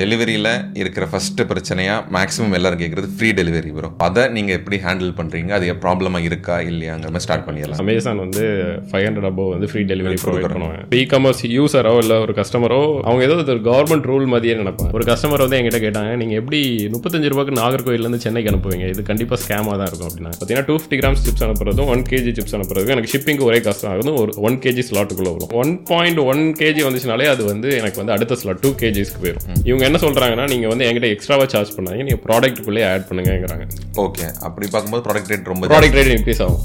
டெலிவரியில் இருக்கிற ஃபர்ஸ்ட் பிரச்சனையா மேக்ஸிமம் எல்லாரும் கேட்குறது ஃப்ரீ டெலிவரி ப்ரோ அதை நீங்கள் எப்படி ஹேண்டில் பண்ணுறீங்க அது ப்ராப்ளமாக இருக்கா? இல்லையாங்கிற மாதிரி ஸ்டார்ட் பண்ணிடலாம். அமேசான் வந்து ஃபைவ் ஹண்ட்ரட் அபோவ் வந்து ஃப்ரீ டெலிவரி ப்ரொவைட் பண்ணுவாங்க. இ காமர்ஸ் யூசரோ இல்லை ஒரு கஸ்டமரோ அவங்க ஏதோ ஒரு கவர்மெண்ட் ரூல் மாதிரியே நினைப்பாங்க. ஒரு கஸ்டமர் வந்து எங்கிட்ட கேட்டாங்க நீங்கள் எப்படி முப்பத்தஞ்சு ரூபாய்க்கு நாகர்கோயிலேருந்து சென்னைக்கு அனுப்புவீங்க? இது கண்டிப்பாக ஸ்கேமாக தான் இருக்கும் அப்படின்னா பார்த்தீங்கன்னா டூ ஃபிஃப்டி கிராம்ஸ் சிப்ஸ் அனுப்புறதும் ஒன் கேஜி சிப்ஸ் அனுப்புறதுக்கும் எனக்கு ஷிப்பிங் ஒரே காசு ஆகுது ஒரு ஒன் கேஜி ஸ்லாட்டுக்குள்ளே வரும். ஒன் பாயிண்ட் ஒன் கேஜி வந்துச்சுனாலே அது வந்து எனக்கு வந்து அடுத்த ஸ்லாட் டூ கேஜிஸ்க்கு போயிடும் இவங்க என்ன சொல்கிறாங்கன்னா நீங்கள் வந்து என்கிட்ட எக்ஸ்ட்ராவாக சார்ஜ் பண்ணாங்க நீங்கள் ப்ராடக்ட்டுக்குள்ளே ஆட் பண்ணுங்கிறாங்க ஓகே அப்படி பார்க்கும்போது ப்ராடக்ட் ரேட் ரொம்ப ப்ராடக்ட் ரேட் இன்க்ரீஸ் ஆகும்.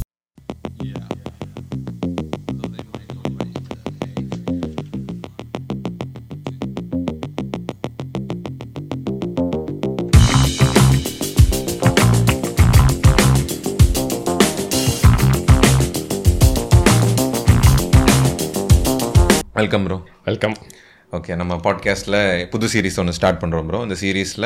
வெல்கம் ப்ரோ வெல்கம் ஓகே நம்ம பாட்காஸ்ட்டில் புது சீரிஸ் ஒன்று ஸ்டார்ட் பண்ணுறோம் ப்ரோ இந்த சீரீஸில்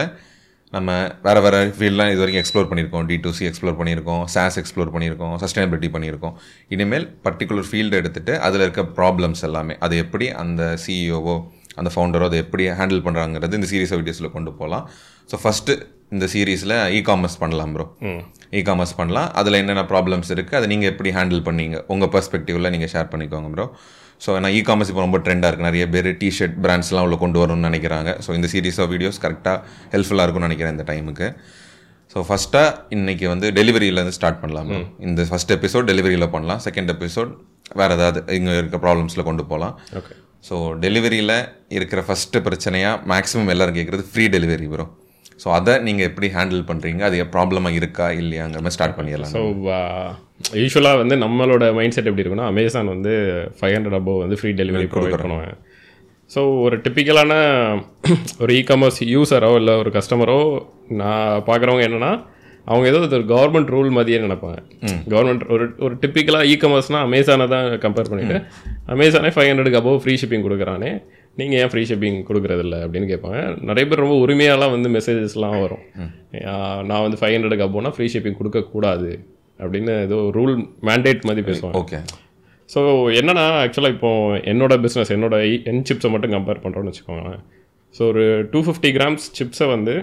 நம்ம வேறு வேறு ஃபீல்ட்லாம் இது வரைக்கும் எக்ஸ்ப்ளோர் பண்ணியிருக்கோம். டி டூ சி எக்ஸ்ப்ளோர் பண்ணியிருக்கோம். சாஸ் எக்ஸ்ப்ளோர் பண்ணியிருக்கோம். சஸ்டைனபிலிட்டி பண்ணியிருக்கோம். இனிமேல் பர்டிகுலர் ஃபீல்டு எடுத்துகிட்டு அதில் இருக்க ப்ராப்ளம்ஸ் எல்லாமே அது எப்படி அந்த சிஇஓவோ அந்த ஃபவுண்டரோ அதை எப்படி ஹேண்டில் பண்ணுறாங்கிறது இந்த சீரீஸ் வீடியோஸில் கொண்டு போகலாம் ஸோ ஃபஸ்ட்டு இந்த சீரீஸில் இ காமர்ஸ் பண்ணலாம் ப்ரோ இ காமர்ஸ் பண்ணலாம். அதில் என்னென்ன ப்ராப்ளம்ஸ் இருக்குது அதை நீங்கள் எப்படி ஹேண்டில் பண்ணீங்க உங்கள் பர்ஸ்பெக்டிவில் நீங்கள் ஷேர் பண்ணிக்கோங்க ப்ரோ ஸோ ஏன்னா இ காமர்ஸ் இப்போ ரொம்ப ட்ரெண்டாக இருக்குது நிறைய பேர் டிஷர்ட் பிராண்ட்ஸ்லாம் உள்ள கொண்டு வரணும்னு நினைக்கிறாங்க. ஸோ இந்த சீரீஸ் ஆஃப் வீடியோஸ் கரெக்டாக ஹெல்ப்ஃபுல்லாக இருக்கும்னு நினைக்கிறேன் இந்த டைமுக்கு ஸோ ஃபஸ்ட்டாக இன்றைக்கி வந்து டெலிவரியிலேருந்து ஸ்டார்ட் பண்ணலாம். இந்த ஃபஸ்ட் எபிசோட் டெலிவரியில் பண்ணலாம். செகண்ட் எபிசோட் வேறு ஏதாவது இங்கே இருக்க ப்ராப்ளம்ஸில் கொண்டு போகலாம் ஓகே ஸோ டெலிவரியில் இருக்கிற ஃபஸ்ட்டு பிரச்சனையாக மேக்ஸிமம் எல்லாரும் கேட்குறது ஃப்ரீ டெலிவரி ப்ரோ ஸோ அதை நீங்கள் எப்படி ஹேண்டில் பண்ணுறீங்க அது ப்ராப்ளமாக இருக்கா? இல்லையாங்கிற மாதிரி ஸ்டார்ட் பண்ணிடலாம். ஸோ யூஸ்வலாக வந்து நம்மளோட மைண்ட் செட் எப்படி இருக்குன்னா அமேசான் வந்து ஃபைவ் ஹண்ட்ரட் அபோவ் வந்து ஃப்ரீ டெலிவரி ப்ரொவைட் பண்ணுவாங்க. ஸோ ஒரு டிப்பிக்கலான ஒரு இ காமர்ஸ் யூசரோ இல்லை ஒரு கஸ்டமரோ நான் பார்க்குறவங்க என்னென்னா அவங்க ஏதோ ஒரு கவர்மெண்ட் ரூல் மாதிரியே நினைப்பாங்க. கவர்மெண்ட் ஒரு ஒரு டிப்பிக்கலாக இ காமர்ஸ்னால் அமேசானை தான் கம்பேர் பண்ணிட்டு அமேசானே ஃபைவ் ஹண்ட்ரடுக்கு அபோவ் ஃப்ரீ ஷிப்பிங் கொடுக்குறானே. நீங்கள் ஏன் ஃப்ரீ ஷிப்பிங் கொடுக்குறதில்ல அப்படின்னு கேட்பாங்க. நிறைய பேர் ரொம்ப உரிமையாலாம் வந்து மெசேஜஸ்லாம் வரும். நான் வந்து ஃபைவ் ஹண்ட்ரடுக்கு அபோவ்னா ஃப்ரீ ஷிப்பிங் கொடுக்கக்கூடாது அப்படின்னு ஏதோ ரூல் மேண்டேட் மாதிரி பேசுவாங்க. ஓகே ஸோ என்னன்னா ஆக்சுவலாக இப்போ என்னோட பிஸ்னஸ் என்னோட என் சிப்ஸை மட்டும் கம்பேர் பண்ணுறோன்னு வச்சுக்கோங்களேன். ஸோ ஒரு டூ ஃபிஃப்டி கிராம்ஸ் சிப்ஸை வந்து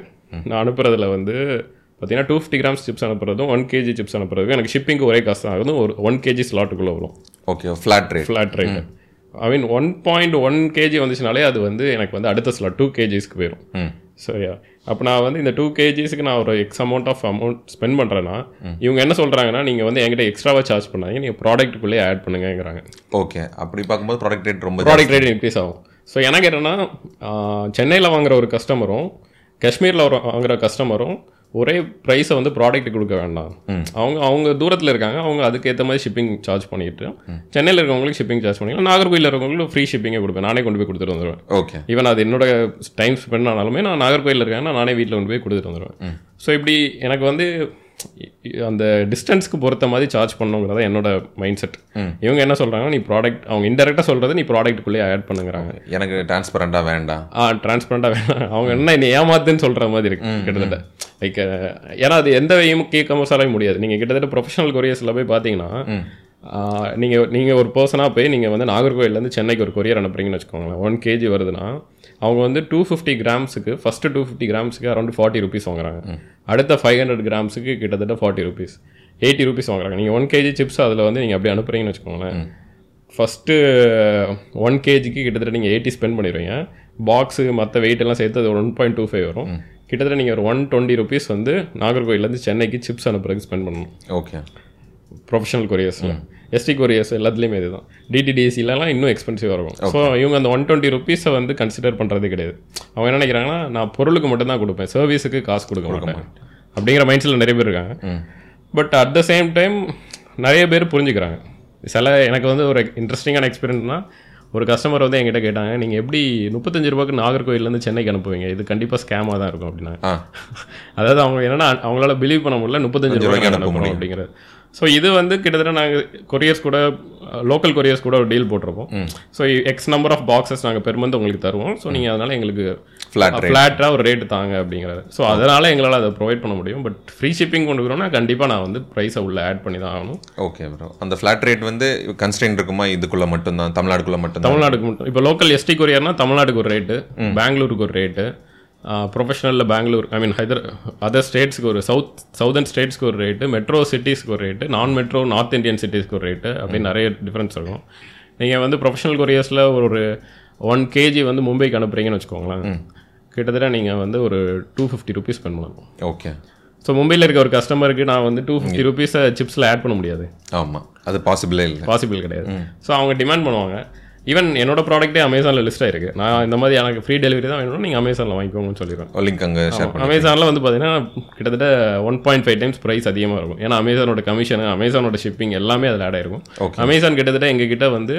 நான் அனுப்புறதுல வந்து பார்த்தீங்கன்னா டூ ஃபிஃப்டி கிராம்ஸ் சிப்ஸ் அனுப்புறதும் ஒன் கேஜி சிப்ஸ் அனுப்புறதுக்கும் எனக்கு ஷிப்பிங்க்கு ஒரே காசு தான் ஆகுது. ஒரு ஒன் கேஜி ஸ்லாட்டுக்குள்ளே வரும். Okay flat rate flat rate I mean one point one KG வந்துச்சுனாலே அது வந்து எனக்கு வந்து அடுத்த ஸ்லாட் டூ கேஜிஸ்க்கு போயிடும் சரியா அப்போ நான் வந்து இந்த டூ கேஜிஸ்க்கு நான் ஒரு X amount of amount spend பண்ணுறேன்னா இவங்க என்ன சொல்கிறாங்கன்னா நீங்கள் வந்து என்கிட்ட எக்ஸ்ட்ராவாக சார்ஜ் பண்ணாங்க நீங்கள் ப்ராடக்ட்டுக்குள்ளே ஆட் பண்ணுங்கங்கிறாங்க. ஓகே அப்படி பார்க்கும்போது ப்ராடக்ட் ரேட் ரொம்ப ப்ராடக்ட் ரேட் இன்க்ரீஸ் ஆகும். ஸோ எனக்கு என்னென்னா சென்னையில் வாங்குற ஒரு கஸ்டமரும் காஷ்மீரில் வாங்குற கஸ்டமரும் ஒரே ப்ரைஸை வந்து ப்ராடக்ட் கொடுக்க வேண்டாம். அவங்க அவங்க தூரத்தில் இருக்காங்க. அவங்க அதுக்கேற்ற மாதிரி ஷிப்பிங் சார்ஜ் பண்ணிட்டு சென்னையில் இருக்கவங்களுக்கு ஷிப்பிங் சார்ஜ் பண்ணிக்கலாம் நாகர்கோயில் இருக்கவங்களுக்கு ஃப்ரீ ஷிப்பிங்கே கொடுப்பேன். நானே கொண்டு போய் கொடுத்துட்டு வந்துடுவேன் ஓகே ஈவன் அது என்னோட டைம் ஸ்பெண்ட் ஆனாலுமே நான் நாகர்கோயில் இருக்கேன்னா நானே வீட்டில் கொண்டு போய் கொடுத்துட்டு வந்துடுவேன் ஸோ இப்படி எனக்கு வந்து அந்த டிஸ்டன்ஸ்க்கு பொறுத்த மாதிரி சார்ஜ் பண்ணுங்கிறத என்னோட மைண்ட் செட் இவங்க என்ன சொல்கிறாங்கன்னா நீ ப்ராடக்ட் அவங்க இன்டெரக்டாக சொல்கிறது நீ ப்ராடக்ட்டுக்குள்ளேயே ஆட் பண்ணுங்கிறாங்க. எனக்கு டிரான்ஸ்பரண்டாக வேண்டாம். ஆ டிரான்ஸ்பரண்டாக வேணாம். அவங்க என்ன என்னை ஏமாத்துன்னு சொல்கிற மாதிரி இருக்கு கிட்டத்தட்ட. லைக் ஏன்னா அது எந்த கே கமர்ஸாலையும் முடியாது. நீங்கள் கிட்டத்தட்ட ப்ரொஃபஷனல் கொரியர்ஸில் போய் பார்த்தீங்கன்னா நீங்கள் நீங்கள் ஒரு பர்சனாக போய் நீங்கள் வந்து நாகர்கோவிலேருந்து சென்னைக்கு ஒரு கொரியர் அனுப்புறீங்கன்னு வச்சுக்கோங்களேன். ஒன் கேஜி வருதுன்னா அவங்க வந்து டூ ஃபிஃப்டி கிராம்ஸுக்கு ஃபஸ்ட்டு டூ ஃபிஃப்டி கிராம்ஸுக்கு அரௌண்ட் ஃபார்ட்டி ருபீஸ் வாங்குறாங்க. அடுத்த ஃபைவ் ஹண்ட்ரட் கிராம்ஸுக்கு கிட்டத்தட்ட ஃபார்ட்டி ருபீஸ் எயிட்டி ருபீஸ் வாங்குறாங்க. நீங்கள் ஒன் கேஜி சிப்ஸ் அதில் வந்து நீங்கள் அப்படி அனுப்புறீங்கன்னு வச்சுக்கோங்களேன். ஃபஸ்ட்டு ஒன் கேஜிக்கு கிட்டத்தட்ட நீங்கள் எயிட்டி ஸ்பெண்ட் பண்ணிடுவீங்க. பாக்ஸு மற்ற வெயிட் எல்லாம் சேர்த்து அது ஒன் பாயிண்ட் டூ ஃபைவ் வரும். கிட்டத்தட்ட நீங்கள் ஒரு ஒன் டுவெண்ட்டி ருபீஸ் வந்து நாகர்கோயிலேருந்து சென்னைக்கு சிப்ஸ் அனுப்புறதுக்கு ஸ்பெண்ட் பண்ணணும். ஓகே. ப்ரொஃபஷனல் கொரியர்ஸில் எஸ்டி கொரியர்ஸ் எல்லாத்துலேயுமே இதுதான். டிடிடிசிலலாம் இன்னும் எக்ஸ்பென்சிவாக இருக்கும். ஸோ இவங்க அந்த ஒன் டுவெண்ட்டி ருபீஸை வந்து கன்சிடர் பண்ணுறதே கிடையாது. அவங்க என்ன நினைக்கிறாங்கன்னா நான் பொருளுக்கு மட்டும் தான் கொடுப்பேன் சர்வீஸுக்கு காசு கொடுக்க மாட்டேன். அப்படிங்கிற மைண்ட் செட்டில் நிறைய பேர் இருக்காங்க. But at the same time நிறைய பேர் புரிஞ்சுக்கிறாங்க. சில எனக்கு வந்து ஒரு இன்ட்ரெஸ்டிங்கான எக்ஸ்பீரியன்ஸ்னா ஒரு கஸ்டமர் வந்து என்கிட்ட கேட்டாங்க நீங்கள் எப்படி முப்பத்தஞ்சு ரூபாய்க்கு நாகர்கோயிலேருந்து சென்னைக்கு அனுப்புவீங்க? இது கண்டிப்பாக ஸ்கேமாக தான் இருக்கும் அப்படின்னா அதாவது அவங்க என்னன்னா அவங்களால பிலீவ் பண்ண முடியல முப்பத்தஞ்சு ரூபாய்க்கு அனுப்பணும் அப்படிங்கிறது. ஸோ இது வந்து கிட்டத்தட்ட நாங்கள் கொரியர்ஸ் கூட லோக்கல் கொரியர்ஸ் கூட ஒரு டீல் போட்டிருப்போம் so X number of boxes நாங்கள் பெர் மந்த் உங்களுக்கு தருவோம். ஸோ நீங்கள் அதனால எங்களுக்கு Flat ஃப்ளாட்டாக ஒரு ரேட்டு தாங்க அப்படிங்கிறது ஸோ அதனால எங்களால் அதை ப்ரொவைட் பண்ண முடியும். பட் ஃப்ரீ ஷிப்பிங் கொண்டு வரோம்னா கண்டிப்பாக நான் வந்து ப்ரைஸை உள்ள ஆட் பண்ணி தான் ஆகணும். ஓகே ப்ரோ அந்த ஃப்ளாட் ரேட் வந்து கன்ஸ்டன்ட் இருக்குமா? இதுக்குள்ள மட்டும்தான்? தமிழ்நாடுக்குள்ள மட்டும்தான்? தமிழ்நாடுக்கு மட்டும். இப்போ லோக்கல் எஸ்டி கொரியர்னா தமிழ்நாடுக்கு ஒரு ரேட்டு பெங்களூருக்கு ஒரு ரேட்டு ப்ரொஃபஷனலில் பெங்களூர் ஐ மீன் ஹைதர் அதர் ஸ்டேட்ஸ்க்கு ஒரு சவுத் சவுதர்ன் ஸ்டேட்ஸ்க்கு ஒரு ரேட்டு மெட்ரோ சிட்டிஸ்க்கு ஒரு ரேட்டு நான் மெட்ரோ நார்த் இந்தியன் சிட்டிஸ்க்கு ஒரு ரேட்டு அப்படின்னு நிறைய டிஃப்ரென்ஸ் இருக்கும். நீங்கள் வந்து ப்ரொஃபஷனல் கொரியர்ஸில் ஒரு ஒன் கேஜி வந்து மும்பைக்கு அனுப்புறீங்கன்னு வச்சுக்கோங்களேன். கிட்டத்தட்ட நீங்கள் வந்து ஒரு டூ ஃபிஃப்டி ருபீஸ் பண்ணணும் ஓகே. ஸோ மும்பையில் இருக்க ஒரு கஸ்டமருக்கு நான் வந்து டூ ஃபிஃப்டி ருபீஸை சிப்ஸில் ஆட் பண்ண முடியாது. ஆமாம் அது பாசிபிளே இல்லை. பாசிபிள் கிடையாது. ஸோ அவங்க டிமாண்ட் பண்ணுவாங்க. ஈவன் என்னோட ப்ராடக்ட்டே அமேசானில் லிஸ்ட் ஆயிருக்கு. நான் இந்த மாதிரி எனக்கு ஃப்ரீ டெலிவரி தான் வேணும் நீங்கள் அமேசானில் வாங்கிக்கோங்கன்னு சொல்லிடுவேன் லிங்க் அங்கே அமேசானில் வந்து பார்த்தீங்கன்னா கிட்டத்தட்ட one point five times price அதிகமாக இருக்கும். ஏன்னா அமேசானோட கமிஷன் அமேசானோட ஷிப்பிங் எல்லாமே அதில் ஆட் ஆயிருக்கும். அமேசான் கிட்டத்தட்ட எங்ககிட்ட வந்து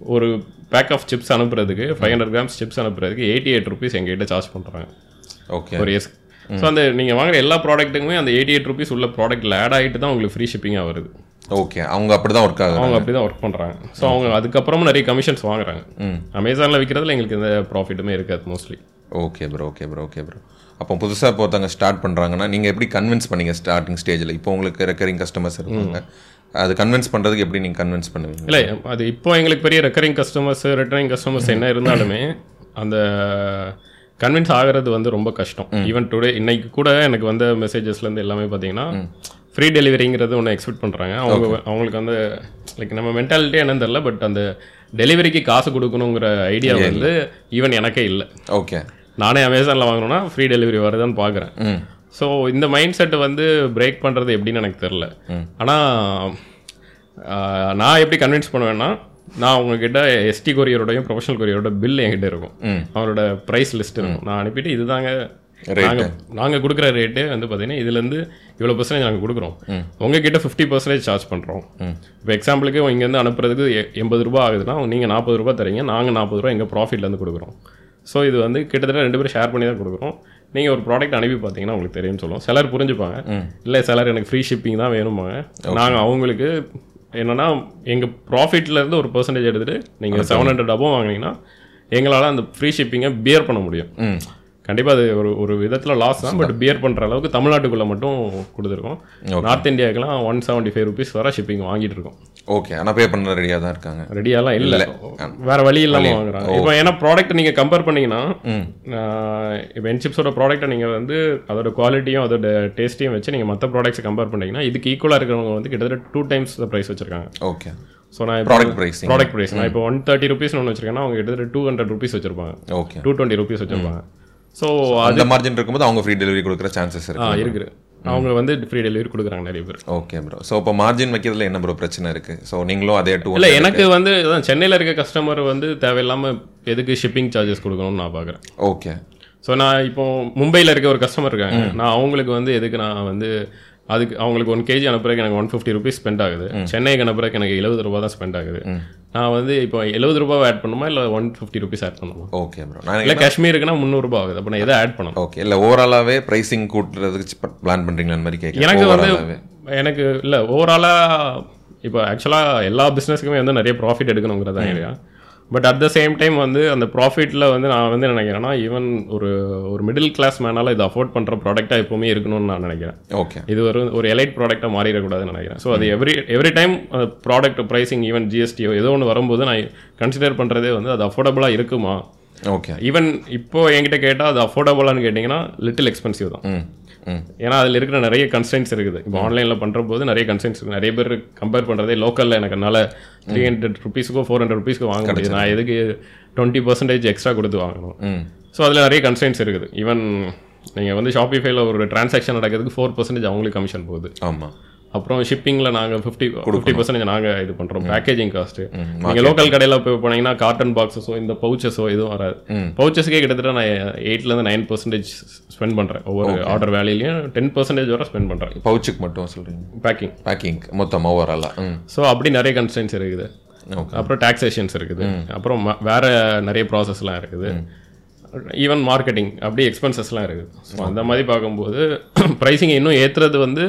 ஒரு பேக் ஆஃப் சிப்ஸ் அனுப்புறதுக்கு ஃபைவ் ஹண்ட்ரட் கிராம்ஸ் சிப்ஸ் அனுப்புறதுக்கு எயிட்டி எயிட் ருபீஸ் எங்ககிட்ட சார்ஜ் பண்ணுறாங்க ஓகே ஒரு இயர்ஸ் ஸோ அந்த நீங்கள் வாங்குற எல்லா ப்ராடக்ட்டுக்குமே அந்த எயிட்டி எயிட் ருபீஸ் உள்ள ப்ராடக்ட்டில் ஆட் ஆகிட்டு தான் உங்களுக்கு ஃப்ரீ ஷிப்பிங்காக வருது. ஓகே அவங்க அப்படி தான் ஒர்க் ஆகுது அவங்க அப்படி தான் ஒர்க் பண்ணுறாங்க ஸோ அவங்க அதுக்கப்புறமும் நிறைய கமிஷன்ஸ் வாங்குறாங்க. அமேசானில் விற்கிறதுல எங்களுக்கு எந்த ப்ராஃபிட்டுமே இருக்காது mostly okay bro okay bro okay bro அப்போ புதுசாக இப்போ ஒருத்தவங்க ஸ்டார்ட் பண்ணுறாங்கன்னா நீங்கள் எப்படி கன்வின்ஸ் பண்ணீங்க ஸ்டார்டிங் ஸ்டேஜில் இப்போ உங்களுக்கு ரெக்கரிங் கஸ்டமர்ஸ் இருப்பாங்க அது கன்வின்ஸ் பண்ணுறதுக்கு எப்படி நீங்கள் கன்வின்ஸ் பண்ணுவீங்க? இல்லை அது இப்போ எங்களுக்கு பெரிய ரெக்கரிங் கஸ்டமர்ஸ் ரிட்டர்னிங் கஸ்டமர்ஸ் என்ன இருந்தாலுமே அந்த கன்வின்ஸ் ஆகிறது வந்து ரொம்ப கஷ்டம். ஈவன் டுடே இன்னைக்கு கூட எனக்கு வந்த மெசேஜஸ்லேருந்து எல்லாமே பார்த்தீங்கன்னா ஃப்ரீ டெலிவரிங்கிறது ஒன்று எக்ஸ்பெக்ட் பண்ணுறாங்க அவங்க அவங்களுக்கு வந்து லைக் நம்ம மென்டாலிட்டி என்னன்னு தெரில பட் அந்த டெலிவரிக்கு காசு கொடுக்கணுங்கிற ஐடியா வந்து ஈவன் எனக்கே இல்லை. ஓகே நானே அமேசானில் வாங்கணும்னா ஃப்ரீ டெலிவரி வருதான்னு பார்க்குறேன் ஸோ இந்த மைண்ட் செட் வந்து பிரேக் பண்ணுறது எப்படின்னு எனக்கு தெரில ஆனால் நான் எப்படி கன்வின்ஸ் பண்ணுவேன்னா நான் உங்ககிட்ட எஸ்டி கொரியரோடையும் ப்ரொஃபஷனல் கொரியரோட பில் என்கிட்ட இருக்கும். அவரோட ப்ரைஸ் லிஸ்ட் இருக்கும். நான் அனுப்பிட்டு இதுதாங்க நாங்கள் நாங்கள் கொடுக்குற ரேட்டு வந்து பார்த்தீங்கன்னா இதுலேருந்து இவ்வளோ பர்சன்டேஜ் நாங்கள் கொடுக்குறோம். உங்ககிட்ட ஃபிஃப்டி பர்சன்டேஜ் சார்ஜ் பண்ணுறோம் இப்போ எக்ஸாம்பிளுக்கு இங்கேருந்து அனுப்புறதுக்கு எண்பது ரூபா ஆகுதுன்னா நீங்கள் நாற்பது ரூபா தரீங்க நாங்கள் நாற்பது ரூபா எங்கள் ப்ராஃபிட்லேருந்து கொடுக்குறோம். ஸோ இது வந்து கிட்டத்தட்ட ரெண்டு பேரும் ஷேர் பண்ணி தான் கொடுக்குறோம். நீங்கள் ஒரு ப்ராடக்ட் அனுப்பி பார்த்தீங்கன்னா உங்களுக்கு தெரியும்னு சொல்லுவோம். சிலர் புரிஞ்சுப்பாங்க. இல்லை சிலர் எனக்கு ஃப்ரீ ஷிப்பிங் தான் வேணுமாங்க நாங்கள் அவங்களுக்கு என்னன்னா எங்கள் ப்ராஃபிட்லேருந்து ஒரு பர்சன்டேஜ் எடுத்துகிட்டு நீங்கள் செவன் ஹண்ட்ரட் அபோவ் வாங்கினீங்கன்னா எங்களால் அந்த ஃப்ரீ ஷிப்பிங்கை பியர் பண்ண முடியும். கண்டிப்பாக அது ஒரு ஒரு விதத்தில் லாஸ் தான் பட் பியர் பண்ணுற அளவுக்கு தமிழ்நாட்டுக்குள்ளே மட்டும் கொடுத்துருக்கோம். நார்த் இந்தியாவுக்குலாம் ஒன் செவன்ட்டி ஃபைவ் ருபீஸ் வர ஷிப்பிங் வாங்கிட்டு இருக்கோம். ஓகே ஆனால் பே பண்ண ரெடியாக தான் இருக்காங்க. ரெடியாலாம் இல்லை. வேற வழி இல்லாமல் வாங்குறாங்க. இப்போ ஏன்னா ப்ராடக்ட் நீங்கள் கம்பேர் பண்ணீங்கன்னா இப்போ என்சிப்ஸோட ப்ராடக்ட்டை நீங்கள் வந்து அதோட குவாலிட்டியும் அதோட டேஸ்ட்டையும் வச்சு நீங்கள் மற்ற ப்ராடக்ட்ஸ் கம்பேர் பண்ணீங்கன்னா இதுக்கு ஈக்குவலாக இருக்கிறவங்க வந்து கிட்டத்தட்ட டூ டைம்ஸ் ப்ரைஸ் வச்சிருக்காங்க. ஓகே ஸோ நான் ப்ராடக்ட் ப்ரைஸிங் ப்ராடக்ட் ப்ரைஸ் நான் இப்போ ஒன் தேர்ட்டி ருபீஸ் ஒன்று வச்சிருக்கேன்னா அவங்க கிட்டத்தட்ட டூ ஹண்ட்ரட் ருபீஸ் வச்சிருப்பாங்க. ஓகே டூ டுவெண்ட்டி ருபீஸ் வச்சிருப்பாங்க. ஸோ அந்த மார்ஜின் இருக்கும்போது அவங்க ஃப்ரீ டெலிவரி கொடுக்குற சான்சஸ் ஆ இருக்கு. இருக்குது. அவங்க வந்து ஃப்ரீ டெலிவரி கொடுக்குறாங்க நிறைய பேர். ஓகே ப்ரோ ஸோ இப்போ மார்ஜின் வைக்கிறதுல என்ன ப்ரோ பிரச்சனை இருக்கு? ஸோ நீங்களும் அதே டூ இல்லை எனக்கு வந்து சென்னையில் இருக்க கஸ்டமர் வந்து தேவையில்லாமல் எதுக்கு ஷிப்பிங் சார்ஜஸ் கொடுக்கணும்னு நான் பார்க்குறேன் ஓகே ஸோ நான் இப்போ மும்பையில் இருக்க ஒரு கஸ்டமர் இருக்காங்க. நான் அவங்களுக்கு வந்து எதுக்கு நான் வந்து அதுக்கு அவங்களுக்கு ஒன் கேஜி அனுப்புறதுக்கு எனக்கு ஒன் ஃபிஃப்டி ருபீஸ் ஸ்பெண்ட் ஆகுது. சென்னைக்கு அனுப்புறதுக்கு எனக்கு எழுபது ரூபா தான் ஸ்பெண்ட் ஆகுது. நான் வந்து இப்போ எழுபது ரூபாய் ஆட் பண்ணுமா இல்லை ஒன் ஃபிஃப்டி ருபீஸ் ஆட் பண்ணுமா? ஓகே ப்ரோ நான் இல்லை காஷ்மீருக்குன்னா முந்நூறுபா ஆகுது. அப்போ நான் எதை ஆட் பண்ணணும்? ஓகே இல்லை ஓவராலாகவே ப்ரைசிங் கூட்டுறதுக்கு பிளான் பண்ணுறீங்களான்னு மாதிரி கேட்குறேன் எனக்கு வந்து எனக்கு இல்லை ஓவராலாக இப்போ ஆக்சுவலாக எல்லா பிஸ்னஸுக்குமே வந்து நிறைய profit எடுக்கணுங்கிறது idea but at the same time வந்து அந்த ப்ராஃபிட்டில் வந்து நான் வந்து நினைக்கிறேன்னா ஈவன் ஒரு ஒரு மிடில் கிளாஸ் மேனால இதை அஃபோர்ட் பண்ணுற ப்ராடக்டாக எப்போவுமே இருக்கணும்னு நான் நினைக்கிறேன். ஓகே இது ஒரு ஒரு எலைட் ப்ராடக்டாக மாறிடக்கூடாதுன்னு நினைக்கிறேன். ஸோ அது every every time product pricing even ஜிஎஸ்டியோ ஏதோ ஒன்று வரும்போது நான் கன்சிடர் பண்ணுறதே வந்து அது அஃபோர்டபுளாக இருக்குமா? ஓகே ஈவன் இப்போ என்கிட்ட கேட்டால் அது அஃபோர்டபுளான்னு கேட்டிங்கன்னா லிட்டில் எக்ஸ்பென்சிவ் தான். ஏன்னா அதில் இருக்கிற நிறைய கன்ஸ்டன்ஸ் இருக்குது. இப்போ ஆன்லைனில் பண்ணுற போது நிறைய கன்ஸ்டன்ஸ் இருக்குது நிறைய பேர் கம்பேர் பண்ணுறதே லோக்கலில் எனக்கு என்னால் த்ரீ ஹண்ட்ரட் ருபீஸுக்கோ ஃபோர் ஹண்ட்ரட் ருபீஸ்க்கோ வாங்க முடியுது. நான் எதுக்கு டுவெண்ட்டி பர்சன்டேஜ் எக்ஸ்ட்ரா கொடுத்து வாங்கணும்? ஸோ அதில் நிறைய கன்ஸ்டன்ஸ் இருக்குது. ஈவன் நீங்கள் வந்து ஷாப்பிஃபைல ஒரு டிரான்சாக்ஷன் நடக்கிறதுக்கு ஃபோர் பர்சன்டேஜ் அவங்களுக்கு கமிஷன் போகுது. ஆமாம் அப்புறம் ஷிப்பிங்கில் நாங்கள் ஃபிஃப்டி ஃபிஃப்டி பர்சன்டேஜ் நாங்கள் இது பண்ணுறோம் பேக்கேஜிங் காஸ்ட்டு நீங்கள் லோக்கல் கடையில் போய் போனீங்கன்னா காட்டன் பாக்ஸஸோ இந்த பவுச்சஸோ எதுவும் வராது. பவுச்சஸ்க்கே கிட்டத்தட்ட நான் எயிட்லேருந்து நைன் பர்சன்டேஜ் ஸ்பெண்ட் பண்ணுறேன் ஒவ்வொரு ஆர்டர் வேலையிலையும் டென் பர்சன்டேஜ் வரை ஸ்பெண்ட் பண்ணுறேன் பவுச்சுக்கு மட்டும் சொல்கிறீங்க பேக்கிங் பேக்கிங் மொத்தம் ஓவராலாக ஸோ அப்படி நிறைய கன்ஸ்டன்ஸ் இருக்குது. அப்புறம் டாக்ஸேஷன்ஸ் இருக்குது. அப்புறம் வேற நிறைய ப்ராசஸ்லாம் இருக்குது. ஈவன் மார்க்கெட்டிங் அப்படி எக்ஸ்பென்சஸ்லாம் இருக்குது. ஸோ அந்த மாதிரி பார்க்கும்போது ப்ரைஸிங் இன்னும் ஏற்றுறது வந்து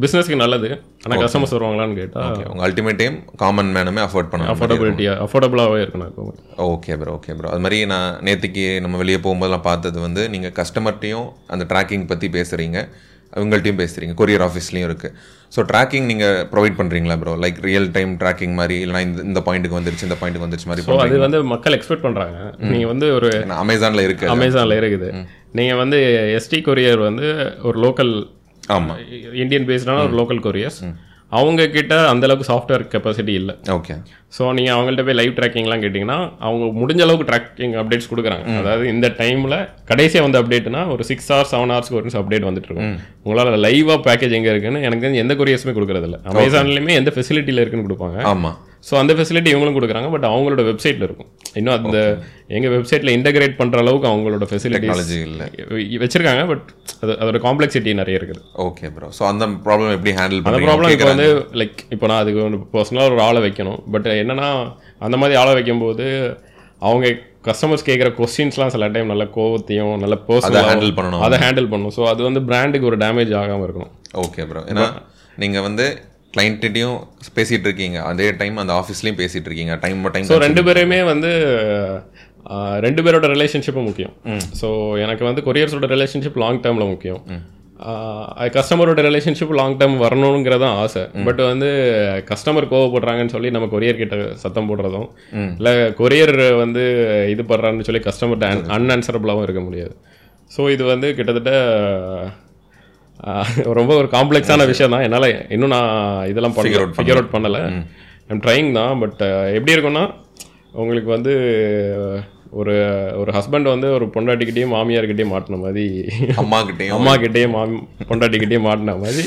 பிஸ்னஸ்க்கு நல்லது. ஆனால் கஸ்டமர்ஸ் வருவாங்களான்னு கேட்டால் ஓகே உங்கள் அல்டிமேட் டைம் காமன் மேனுமே அஃபோர்ட் பண்ணணும். அஃபோர்டபிலிட்டியாக அஃபோர்டபுளாகவே இருக்கணும் எப்பவுமே. ஓகே ப்ரோ ஓகே ப்ரோ அது மாதிரி நான் நேற்றுக்கு நம்ம வெளியே போகும்போதெல்லாம் பார்த்தது வந்து நீங்கள் கஸ்டமர்ட்டையும் அந்த ட்ராக்கிங் பற்றி பேசுகிறீங்க உங்கள்ட்டையும் பேசுறீங்க. கொரியர் ஆஃபீஸ்லையும் இருக்குது ஸோ ட்ராக்கிங் நீங்கள் ப்ரொவைட் பண்ணுறீங்களா bro like real time tracking மாதிரி இல்லைனா இந்த இந்த பாயிண்ட்டுக்கு வந்துருச்சு இந்த பாயிண்ட்டுக்கு வந்துருச்சு மாதிரி ஸோ அது வந்து மக்கள் எக்ஸ்பெக்ட் பண்றாங்க. நீங்க வந்து ஒரு அமேசானில் இருக்கு. அமேசான்ல இருக்குது. நீங்க வந்து எஸ்டி கொரியர் வந்து ஒரு லோக்கல் ஆமாம் இந்தியன் பேஸ்டான ஒரு லோக்கல் கொரியர்ஸ் அவங்க கிட்ட அந்த அளவுக்கு சாஃப்ட்வேர் கெப்பாசிட்டி இல்லை. ஓகே ஸோ நீங்கள் அவங்கள்ட்ட போய் லைவ் ட்ராக்கிங்லாம் கேட்டிங்கன்னா அவங்க முடிஞ்ச அளவுக்கு ட்ராக்கிங் அப்டேட்ஸ் கொடுக்குறாங்க. அதாவது இந்த டைமில் கடைசியாக வந்து அப்டேட்னா ஒரு சிக்ஸ் ஹவர்ஸ் செவன் ஹவர்ஸ்க்கு ஒரு அப்டேட் வந்துட்டு இருக்கும். உங்களால் லைவாக பேக்கேஜ் எங்கே இருக்குன்னு எனக்கு எந்த கொரியர்ஸுமே கொடுக்குறதில்ல. அமேசான்லேயுமே எந்த ஃபெசிலிட்டியில் இருக்குன்னு கொடுப்பாங்க. ஆமாம் ஸோ அந்த ஃபெசிலிட்டி இவங்களும் கொடுக்குறாங்க பட் அவங்களோட வெப்சைட்டில் இருக்கும். இன்னும் அந்த எங்கள் வெப்சைட்டில் இன்டகிரேட் பண்ணுற அளவுக்கு அவங்களோட ஃபெசிலிட்டிஸ் டெக்னாலஜி இல்லை. வச்சிருக்காங்க பட் அது அதோட காம்ப்ளெக்சிட்டி நிறைய இருக்குது. ஓகே ப்ரோ ஸோ அந்த ப்ராப்ளம் எப்படி ஹேண்டில் அந்த ப்ராப்ளம் இப்போ வந்து லைக் இப்போ நான் அதுக்கு வந்து பர்சனலாக ஒரு ஆளை வைக்கணும். பட் என்னன்னா அந்த மாதிரி ஆளை வைக்கும்போது அவங்க கஸ்டமர்ஸ் கேட்குற கொஸ்டின்ஸ்லாம் சில டைம் நல்ல கோவத்தையும் நல்ல அதை பர்சனல் ஹேண்டில் பண்ணணும். அதை ஹேண்டில் பண்ணணும் ஸோ அது வந்து பிராண்டுக்கு ஒரு டேமேஜ் ஆகாமல் இருக்கணும். ஓகே ப்ரோ ஏன்னா நீங்கள் வந்து கிளைண்ட்டையும் பேசிகிட்டு இருக்கீங்க அதே டைம் அந்த ஆஃபீஸ்லேயும் பேசிகிட்டு இருக்கீங்க டைம் டைம் ஸோ ரெண்டு பேருமே வந்து ரெண்டு பேரோட ரிலேஷன்ஷிப்பும் முக்கியம். ஸோ எனக்கு வந்து கொரியர்ஸோட ரிலேஷன்ஷிப் லாங் டேர்மில் முக்கியம். கஸ்டமரோட ரிலேஷன்ஷிப் லாங் டேர்ம் வரணுங்கிறது தான் ஆசை பட் வந்து கஸ்டமர் கோவப்படுறாங்கன்னு சொல்லி நம்ம கொரியர் கிட்ட சத்தம் போடுறதும் இல்லை கொரியர் வந்து இது பண்றான்னு சொல்லி கஸ்டமர்கிட்ட அன்ஆன்சரபிளாகவும் இருக்க முடியாது. ஸோ இது வந்து கிட்டத்தட்ட ரொம்ப ஒரு காம்ப்ளெக்ஸான விஷயம் தான். என்னால் இன்னும் நான் இதெல்லாம் out ஃபிகர் அவுட் பண்ணலை. ஐம் ட்ரைங் தான் பட் எப்படி இருக்கும்னா உங்களுக்கு வந்து ஒரு ஒரு ஹஸ்பண்ட் வந்து ஒரு பொண்டாட்டிக்கிட்டேயும் மாமியார்கிட்டயும் மாட்டின மாதிரி அம்மா கிட்டேயும் அம்மா கிட்டேயும் மாமி பொண்டாட்டிக்கிட்டேயும் மாட்டின மாதிரி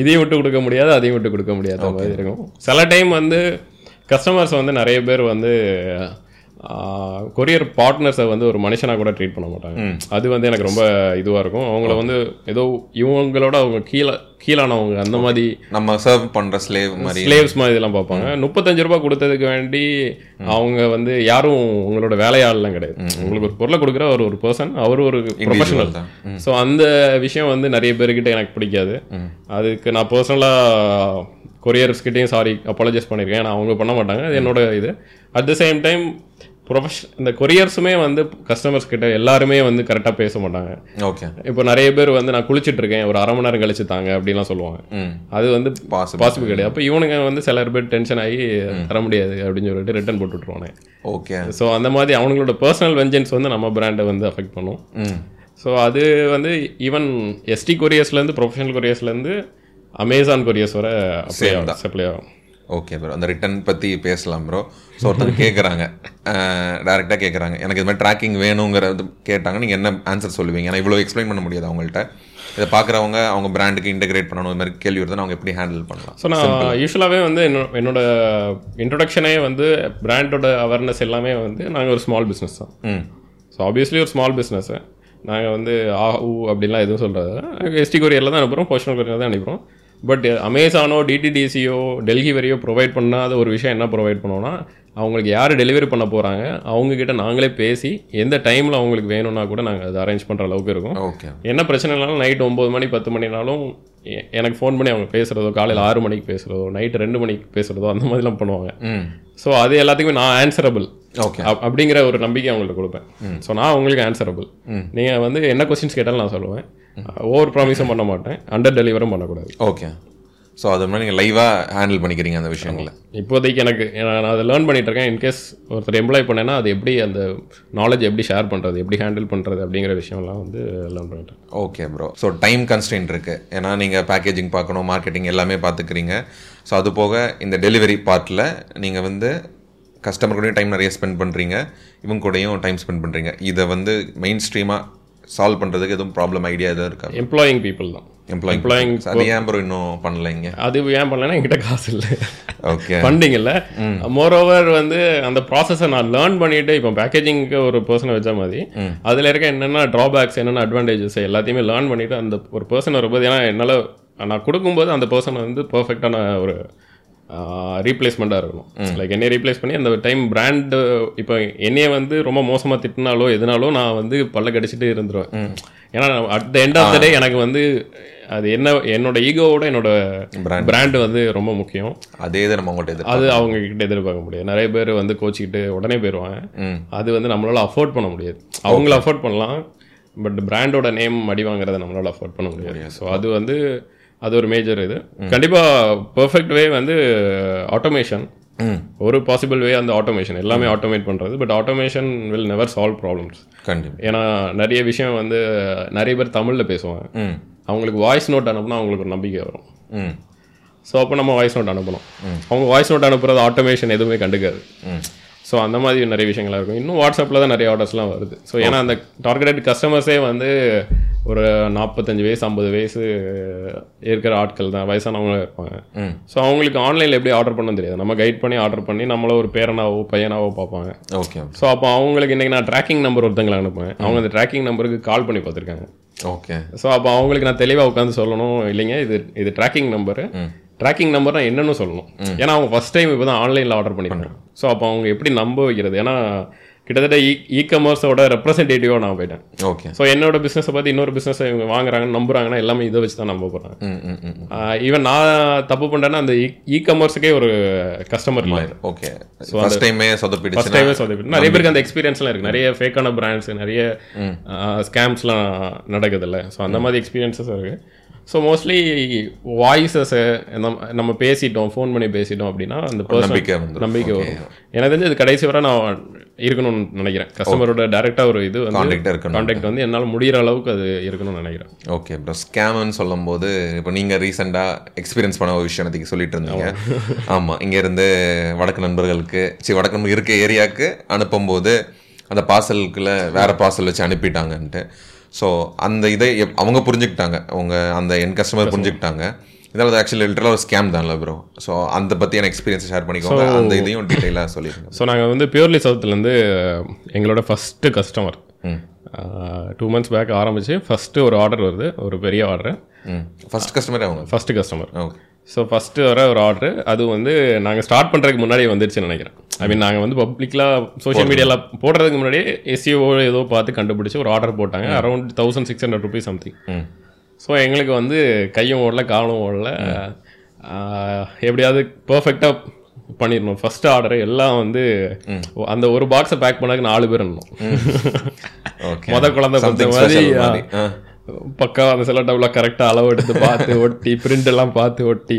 இதையும் விட்டு கொடுக்க முடியாது அதையும் விட்டு கொடுக்க முடியாத மாதிரி இருக்கும். சில டைம் வந்து கஸ்டமர்ஸ் வந்து நிறைய பேர் வந்து கொரியர் பார்ட்னர்ஸை வந்து ஒரு மனுஷனா கூட ட்ரீட் பண்ண மாட்டாங்க. அது வந்து எனக்கு ரொம்ப இதுவா இருக்கும். அவங்கள வந்து ஏதோ இவங்களோட அவங்க கீழே கீழானவங்க அந்த மாதிரி நம்ம சர்வ் பண்ற ஸ்லேவ் மாதிரி. ஸ்லேவ்ஸ் மாதிரி இதெல்லாம் பார்ப்பாங்க. முப்பத்தஞ்சு ரூபாய் கொடுத்ததுக்கு வேண்டி அவங்க வந்து யாரும் உங்களோட வேலையாளெல்லாம் கிடையாது. உங்களுக்கு ஒரு பொருளை கொடுக்குற ஒரு ஒரு பர்சன் அவர் ஒரு ப்ரொஃபஷனல். ஸோ அந்த விஷயம் வந்து நிறைய பேர்கிட்ட எனக்கு பிடிக்காது. அதுக்கு நான் பர்சனலாக கொரியர்ஸ்கிட்டையும் சாரி அப்பாலஜைஸ் பண்ணியிருக்கேன் ஏன்னா அவங்க பண்ண மாட்டாங்க. அது என்னோட இது. அட் த சேம் டைம் ப்ரொஃபஷ் இந்த கொரியர்ஸுமே வந்து கஸ்டமர்ஸ் கிட்ட எல்லாருமே வந்து கரெக்டாக பேச மாட்டாங்க. ஓகே இப்போ நிறைய பேர் வந்து நான் குளிச்சிட்டு இருக்கேன் ஒரு அரை மணி நேரம் கழிச்சு தாங்க அப்படின்லாம் சொல்லுவாங்க. அது வந்து பாசிபிள் கிடையாது. அப்போ இவனுங்க வந்து சில பேர் டென்ஷன் ஆகி தர முடியாது அப்படின்னு சொல்லிட்டு ரிட்டர்ன் போட்டு விட்ருவானே ஓகே ஸோ அந்த மாதிரி அவங்களோட பர்சனல் வெஞ்சன்ஸ் வந்து நம்ம பிராண்டை வந்து அஃபெக்ட் பண்ணும். ஸோ அது வந்து ஈவன் எஸ்டி கொரியர்ஸ்லேருந்து ப்ரொஃபஷனல் கொரியர்ஸ்லேருந்து அமேசான் கொரியர்ஸ் வர அப்ளை ஆகும் சப்ளை ஆகும். ஓகே ப்ரோ அந்த ரிட்டர்ன் பற்றி பேசலாம் ப்ரோ ஸோ ஒருத்தங்க கேட்குறாங்க டேரெக்டாக கேட்குறாங்க எனக்கு இது மாதிரி ட்ராக்கிங் வேணுங்கிறது கேட்டாங்க. நீங்கள் என்ன ஆன்சர் சொல்லுவீங்க? ஏன்னா இவ்வளோ எக்ஸ்பிளைன் பண்ண முடியாது அவங்கள்ட்ட. இதை பார்க்குறவங்க அவங்க பிராண்டுக்கு இன்டகிரேட் பண்ணணும். இது மாதிரி கேள்வி வருதுன்னா அவங்க எப்படி ஹேண்டில் பண்ணலாம்? ஸோ நான் யூஸ்வலாகவே வந்து என்னோட என்னோட இன்ட்ரொடக்ஷனே வந்து பிராண்டோட அவேர்னஸ் எல்லாமே வந்து நாங்கள் ஒரு ஸ்மால் பிஸ்னஸ் தான். ஸோ ஆப்வியஸ்லி ஒரு ஸ்மால் பிஸ்னஸ் நாங்கள் வந்து ஆ ஊ அப்படிலாம் எதுவும் சொல்கிறது எஸ்டி கொரியரில் தான் அனுப்புகிறோம் பர்சனல் கொரியர் தான் அனுப்புகிறோம் பட் அமேசானோ டிடிடிசியோ டெல்லி வரையோ ப்ரொவைட் பண்ணாத ஒரு விஷயம் என்ன ப்ரொவைட் பண்ணோம்னா அவங்களுக்கு யார் டெலிவரி பண்ண போகிறாங்க அவங்கக்கிட்ட நாங்களே பேசி எந்த டைமில் அவங்களுக்கு வேணும்னா கூட நாங்கள் அதை அரேஞ்ச் பண்ணுற அளவுக்கு இருக்கும். ஓகே என்ன பிரச்சனைனாலும் நைட் ஒம்பது மணி பத்து மணினாலும் எனக்கு ஃபோன் பண்ணி அவங்க பேசுகிறதோ காலையில் ஆறு மணிக்கு பேசுகிறதோ நைட்டு ரெண்டு மணிக்கு பேசுகிறதோ அந்த மாதிரிலாம் பண்ணுவாங்க. ஸோ அது எல்லாத்துக்குமே நான் ஆன்சரபிள் ஓகே அப்- அப்படிங்கிற ஒரு நம்பிக்கை அவங்கள்ட்ட கொடுப்பேன். ஸோ நான் உங்களுக்கு ஆன்சரபிள் நீங்கள் வந்து என்ன கொஸ்டின்ஸ் கேட்டாலும் நான் சொல்லுவேன். ஓவர் ப்ராமிஸும் பண்ண மாட்டேன். அண்டர் டெலிவரும் பண்ணக்கூடாது. ஓகே ஸோ அது மாதிரி நீங்கள் லைவாக ஹேண்டில் பண்ணிக்கிறீங்க அந்த விஷயங்களை. இப்போதைக்கு எனக்கு நான் அதை லேர்ன் பண்ணிட்டு இருக்கேன். இன்கேஸ் ஒருத்தர் எம்ப்ளாய் பண்ணேன்னா அது எப்படி அந்த நாலேஜ் எப்படி ஷேர் பண்ணுறது எப்படி ஹேண்டில் பண்ணுறது அப்படிங்கிற விஷயம்லாம் வந்து லேர்ன் பண்ணிட்டேன். Okay bro so time constant இருக்குது ஏன்னா நீங்கள் பேக்கேஜிங் பார்க்கணும் மார்க்கெட்டிங் எல்லாமே பார்த்துக்கிறீங்க. ஸோ அது போக இந்த டெலிவரி பார்ட்டில் நீங்கள் வந்து கஸ்டமர் கூடயும் டைம் நிறைய ஸ்பெண்ட் பண்ணுறீங்க இவங்க கூடயும் டைம் ஸ்பெண்ட் பண்ணுறீங்க இதை வந்து மெயின் ஸ்ட்ரீமாக சால்வ் பண்ணுறதுக்கு எதுவும் ப்ராப்ளம் ஐடியா எதுவும் இருக்கா? எம்ப்ளாயிங் பீப்புள் தான். எம்ப்ளாயிங் அது ஏன் ப்ரோ இன்னும் பண்ணலைங்க அது ஏன் பண்ணலன்னா என்கிட்ட காசு இல்லை. ஓகே ஃபண்டிங் இல்லை. மோரோவர் வந்து அந்த ப்ராசஸை நான் லேர்ன் பண்ணிட்டு இப்போ பேக்கேஜிங்க்கு ஒரு பர்சனை வச்ச மாதிரி அதில் இருக்க என்னென்ன ட்ராபேக்ஸ் என்னென்ன அட்வான்டேஜஸ் எல்லாத்தையுமே லேர்ன் பண்ணிட்டு அந்த ஒரு பர்சன் வரும்போது ஏன்னா என்னால் நான் கொடுக்கும்போது அந்த பர்சன் வந்து பர்ஃபெக்டான ஒரு ரீப்ளேஸ்மெண்ட்டாக இருக்கணும். லைக் என்னைய ரீப்ளேஸ் பண்ணி அந்த டைம் பிராண்டு இப்போ என்னைய வந்து ரொம்ப மோசமாக திட்டினாலோ எதுனாலோ நான் வந்து பல்ல கடிச்சிட்டு இருந்துருவேன். ஏன்னா at the end of the day எனக்கு வந்து அது என்ன என்னோட ஈகோவோட என்னோட Brand. பிராண்டு வந்து ரொம்ப முக்கியம். அதே இதை நம்ம எதிர்ப்பு அது அவங்க கிட்ட எதிர்பார்க்க முடியாது. நிறைய பேர் வந்து கோச்சிக்கிட்டு உடனே போயிடுவாங்க அது வந்து நம்மளால அஃபோர்ட் பண்ண முடியாது. அவங்கள அஃபோர்ட் பண்ணலாம். பட் பிராண்டோட நேம் அடி வாங்குறத நம்மளால அஃபோர்ட் பண்ண முடியாது. ஸோ அது வந்து அது ஒரு மேஜர் இது. கண்டிப்பாக பெர்ஃபெக்ட் வே வந்து ஆட்டோமேஷன் ம். ஒரு பாசிபிள் வே அந்த ஆட்டோமேஷன் எல்லாமே ஆட்டோமேட் பண்ணுறது but automation will never solve problems கண்டிப்பாக ஏன்னா நிறைய விஷயம் வந்து நிறைய பேர் தமிழில் பேசுவாங்க. அவங்களுக்கு வாய்ஸ் நோட் அனுப்புனா அவங்களுக்கு ஒரு நம்பிக்கை வரும். ஸோ அப்போ நம்ம வாய்ஸ் நோட் அனுப்பணும். அவங்க வாய்ஸ் நோட் அனுப்புறது ஆட்டோமேஷன் எதுவுமே கண்டுக்காது. ஸோ அந்த மாதிரி நிறைய விஷயங்கள்லாம் இருக்கும். இன்னும் வாட்ஸ்அப்பில் தான் நிறைய ஆர்டர்ஸ்லாம் வருது. ஸோ ஏன்னா அந்த டார்கெட்டட் கஸ்டமர்ஸே வந்து ஒரு நாற்பத்தஞ்சு வயசு ஐம்பது வயசு இருக்கிற ஆட்கள் தான் வயசானவங்க இருப்பாங்க. ஸோ அவங்களுக்கு ஆன்லைனில் எப்படி ஆர்டர் பண்ண தெரியாது. நம்ம கைட் பண்ணி ஆர்டர் பண்ணி நம்மள ஒரு பேரனாவோ பையனாவோ பார்ப்பாங்க. ஓகே ஸோ அப்போ அவங்களுக்கு இன்றைக்கி நான் ட்ராக்கிங் நம்பர் ஒருத்தங்களை அனுப்புவேன். அவங்க அந்த ட்ராக்கிங் நம்பருக்கு கால் பண்ணி பார்த்துருக்காங்க. ஓகே ஸோ அப்போ அவங்களுக்கு நான் தெளிவாக உட்காந்து சொல்லணும் இல்லைங்க இது இது ட்ராக்கிங் நம்பரு ட்ராக்கிங் நம்பர் நான் என்னன்னு சொல்லணும். ஏன்னா அவங்க ஃபஸ்ட் டைம் இப்போ தான் ஆன்லைனில் ஆர்டர் பண்ணிருக்காங்க. ஸோ அப்போ அவங்க எப்படி நம்ப வைக்கிறது? ஏன்னா கிட்டத்தட்ட இ இ கமர்ஸோட ரெப்ரசன்டேட்டிவாக நான் போயிட்டேன். ஓகே ஸோ என்னோட பிஸ்னஸை பார்த்து இன்னொரு பிஸ்னஸ் இவங்க வாங்குறாங்க நம்புறாங்கன்னா எல்லாமே இதை வச்சு தான் நம்ப ம் ஈவன் நான் தப்பு பண்ணுறேன்னா அந்த இ கமர்ஸுக்கே ஒரு கஸ்டமர் இல்லை. ஓகே ஃபர்ஸ்ட் டைமே ஃபர்ஸ்ட் சொதப்பிடுச்சுன்னா டைமே சொதப்பிட்டு நிறைய பேருக்கு அந்த எக்ஸ்பீரியன்ஸ்லாம் இருக்கு. நிறைய ஃபேக்கான பிராண்ட்ஸ் நிறைய ஸ்கேம்ஸ்லாம் நடக்குதுல்ல. ஸோ அந்த மாதிரி எக்ஸ்பீரியன்ஸஸ் இருக்கு. ஸோ மோஸ்ட்லி வாய்ஸஸ் நம்ம பேசிட்டோம் ஃபோன் பண்ணி பேசிட்டோம் அப்படின்னா அந்த நம்பிக்கை. நம்பிக்கை வரும். எனக்கு தெரிஞ்சு இது கடைசி வரை நான் இருக்கணும்னு நினைக்கிறேன். கஸ்டமரோட டைரெக்டாக ஒரு இது வந்து கான்டாக்ட் வந்து என்னால் முடியிற அளவுக்கு அது இருக்கணும்னு நினைக்கிறேன். ஓகே ப்ரோ ஸ்கேம்னு சொல்லும்போது இப்போ நீங்கள் ரீசெண்டாக எக்ஸ்பீரியன்ஸ் பண்ண ஒரு விஷயத்துக்கு சொல்லிட்டு இருந்தீங்க? ஆமாம் இங்கேருந்து வடக்கு நண்பர்களுக்கு சரி வடக்கு நண்பர் இருக்க ஏரியாவுக்கு அனுப்பும்போது அந்த பார்சலுக்குள்ள வேற பார்சல் வச்சு அனுப்பிட்டாங்கன்ட்டு. ஸோ அந்த இதை அவங்க புரிஞ்சுக்கிட்டாங்க. அவங்க அந்த என் கஸ்டமர் புரிஞ்சுக்கிட்டாங்க. இதெல்லாம் ஆக்சுவலி லிட்டரலாக ஒரு ஸ்கேம் தான்ல ப்ரோ ஸோ அந்த பற்றியான எக்ஸ்பீரியன்ஸ் ஷேர் பண்ணிக்கோங்க. அந்த இதையும் டீட்டெயிலாக சொல்லிடுங்க. ஸோ நாங்கள் வந்து பியூர்லி சவுத்துலேருந்து எங்களோட first customer two months back ஆரம்பிச்சு ஃபஸ்ட்டு ஒரு ஆர்டர் வருது. ஒரு பெரிய ஆர்டர் ம். ஃபர்ஸ்ட் கஸ்டமரே அவங்க? First customer okay so first வர ஒரு ஆர்டர் அது வந்து நாங்கள் ஸ்டார்ட் பண்ணுறதுக்கு முன்னாடியே வந்துருச்சுன்னு நினைக்கிறேன். ஐ மீன் நாங்கள் வந்து பப்ளிக்லாம் சோஷியல் மீடியாவில் போடுறதுக்கு முன்னாடியே எஸ்சிஓ ஏதோ பார்த்து கண்டுபிடிச்சி ஒரு ஆர்டர் போட்டாங்க. Around thousand six hundred rupees something so எங்களுக்கு வந்து கையும் ஓடல காலும் ஓடல. எப்படியாவது பர்ஃபெக்டாக பண்ணிடணும். ஃபர்ஸ்ட் ஆர்டர் எல்லாம் வந்து அந்த ஒரு பாக்ஸை பேக் பண்ணதுக்கு நாலு பேர் இருந்தோம். ஓகே மொத குழந்தை மாதிரி special மாதிரி. ஆ. பக்கா அந்த செலோட்டாப்ல கரெக்டா அளவு எடுத்து பார்த்து ஒட்டி பிரிண்ட் எல்லாம் பார்த்து ஒட்டி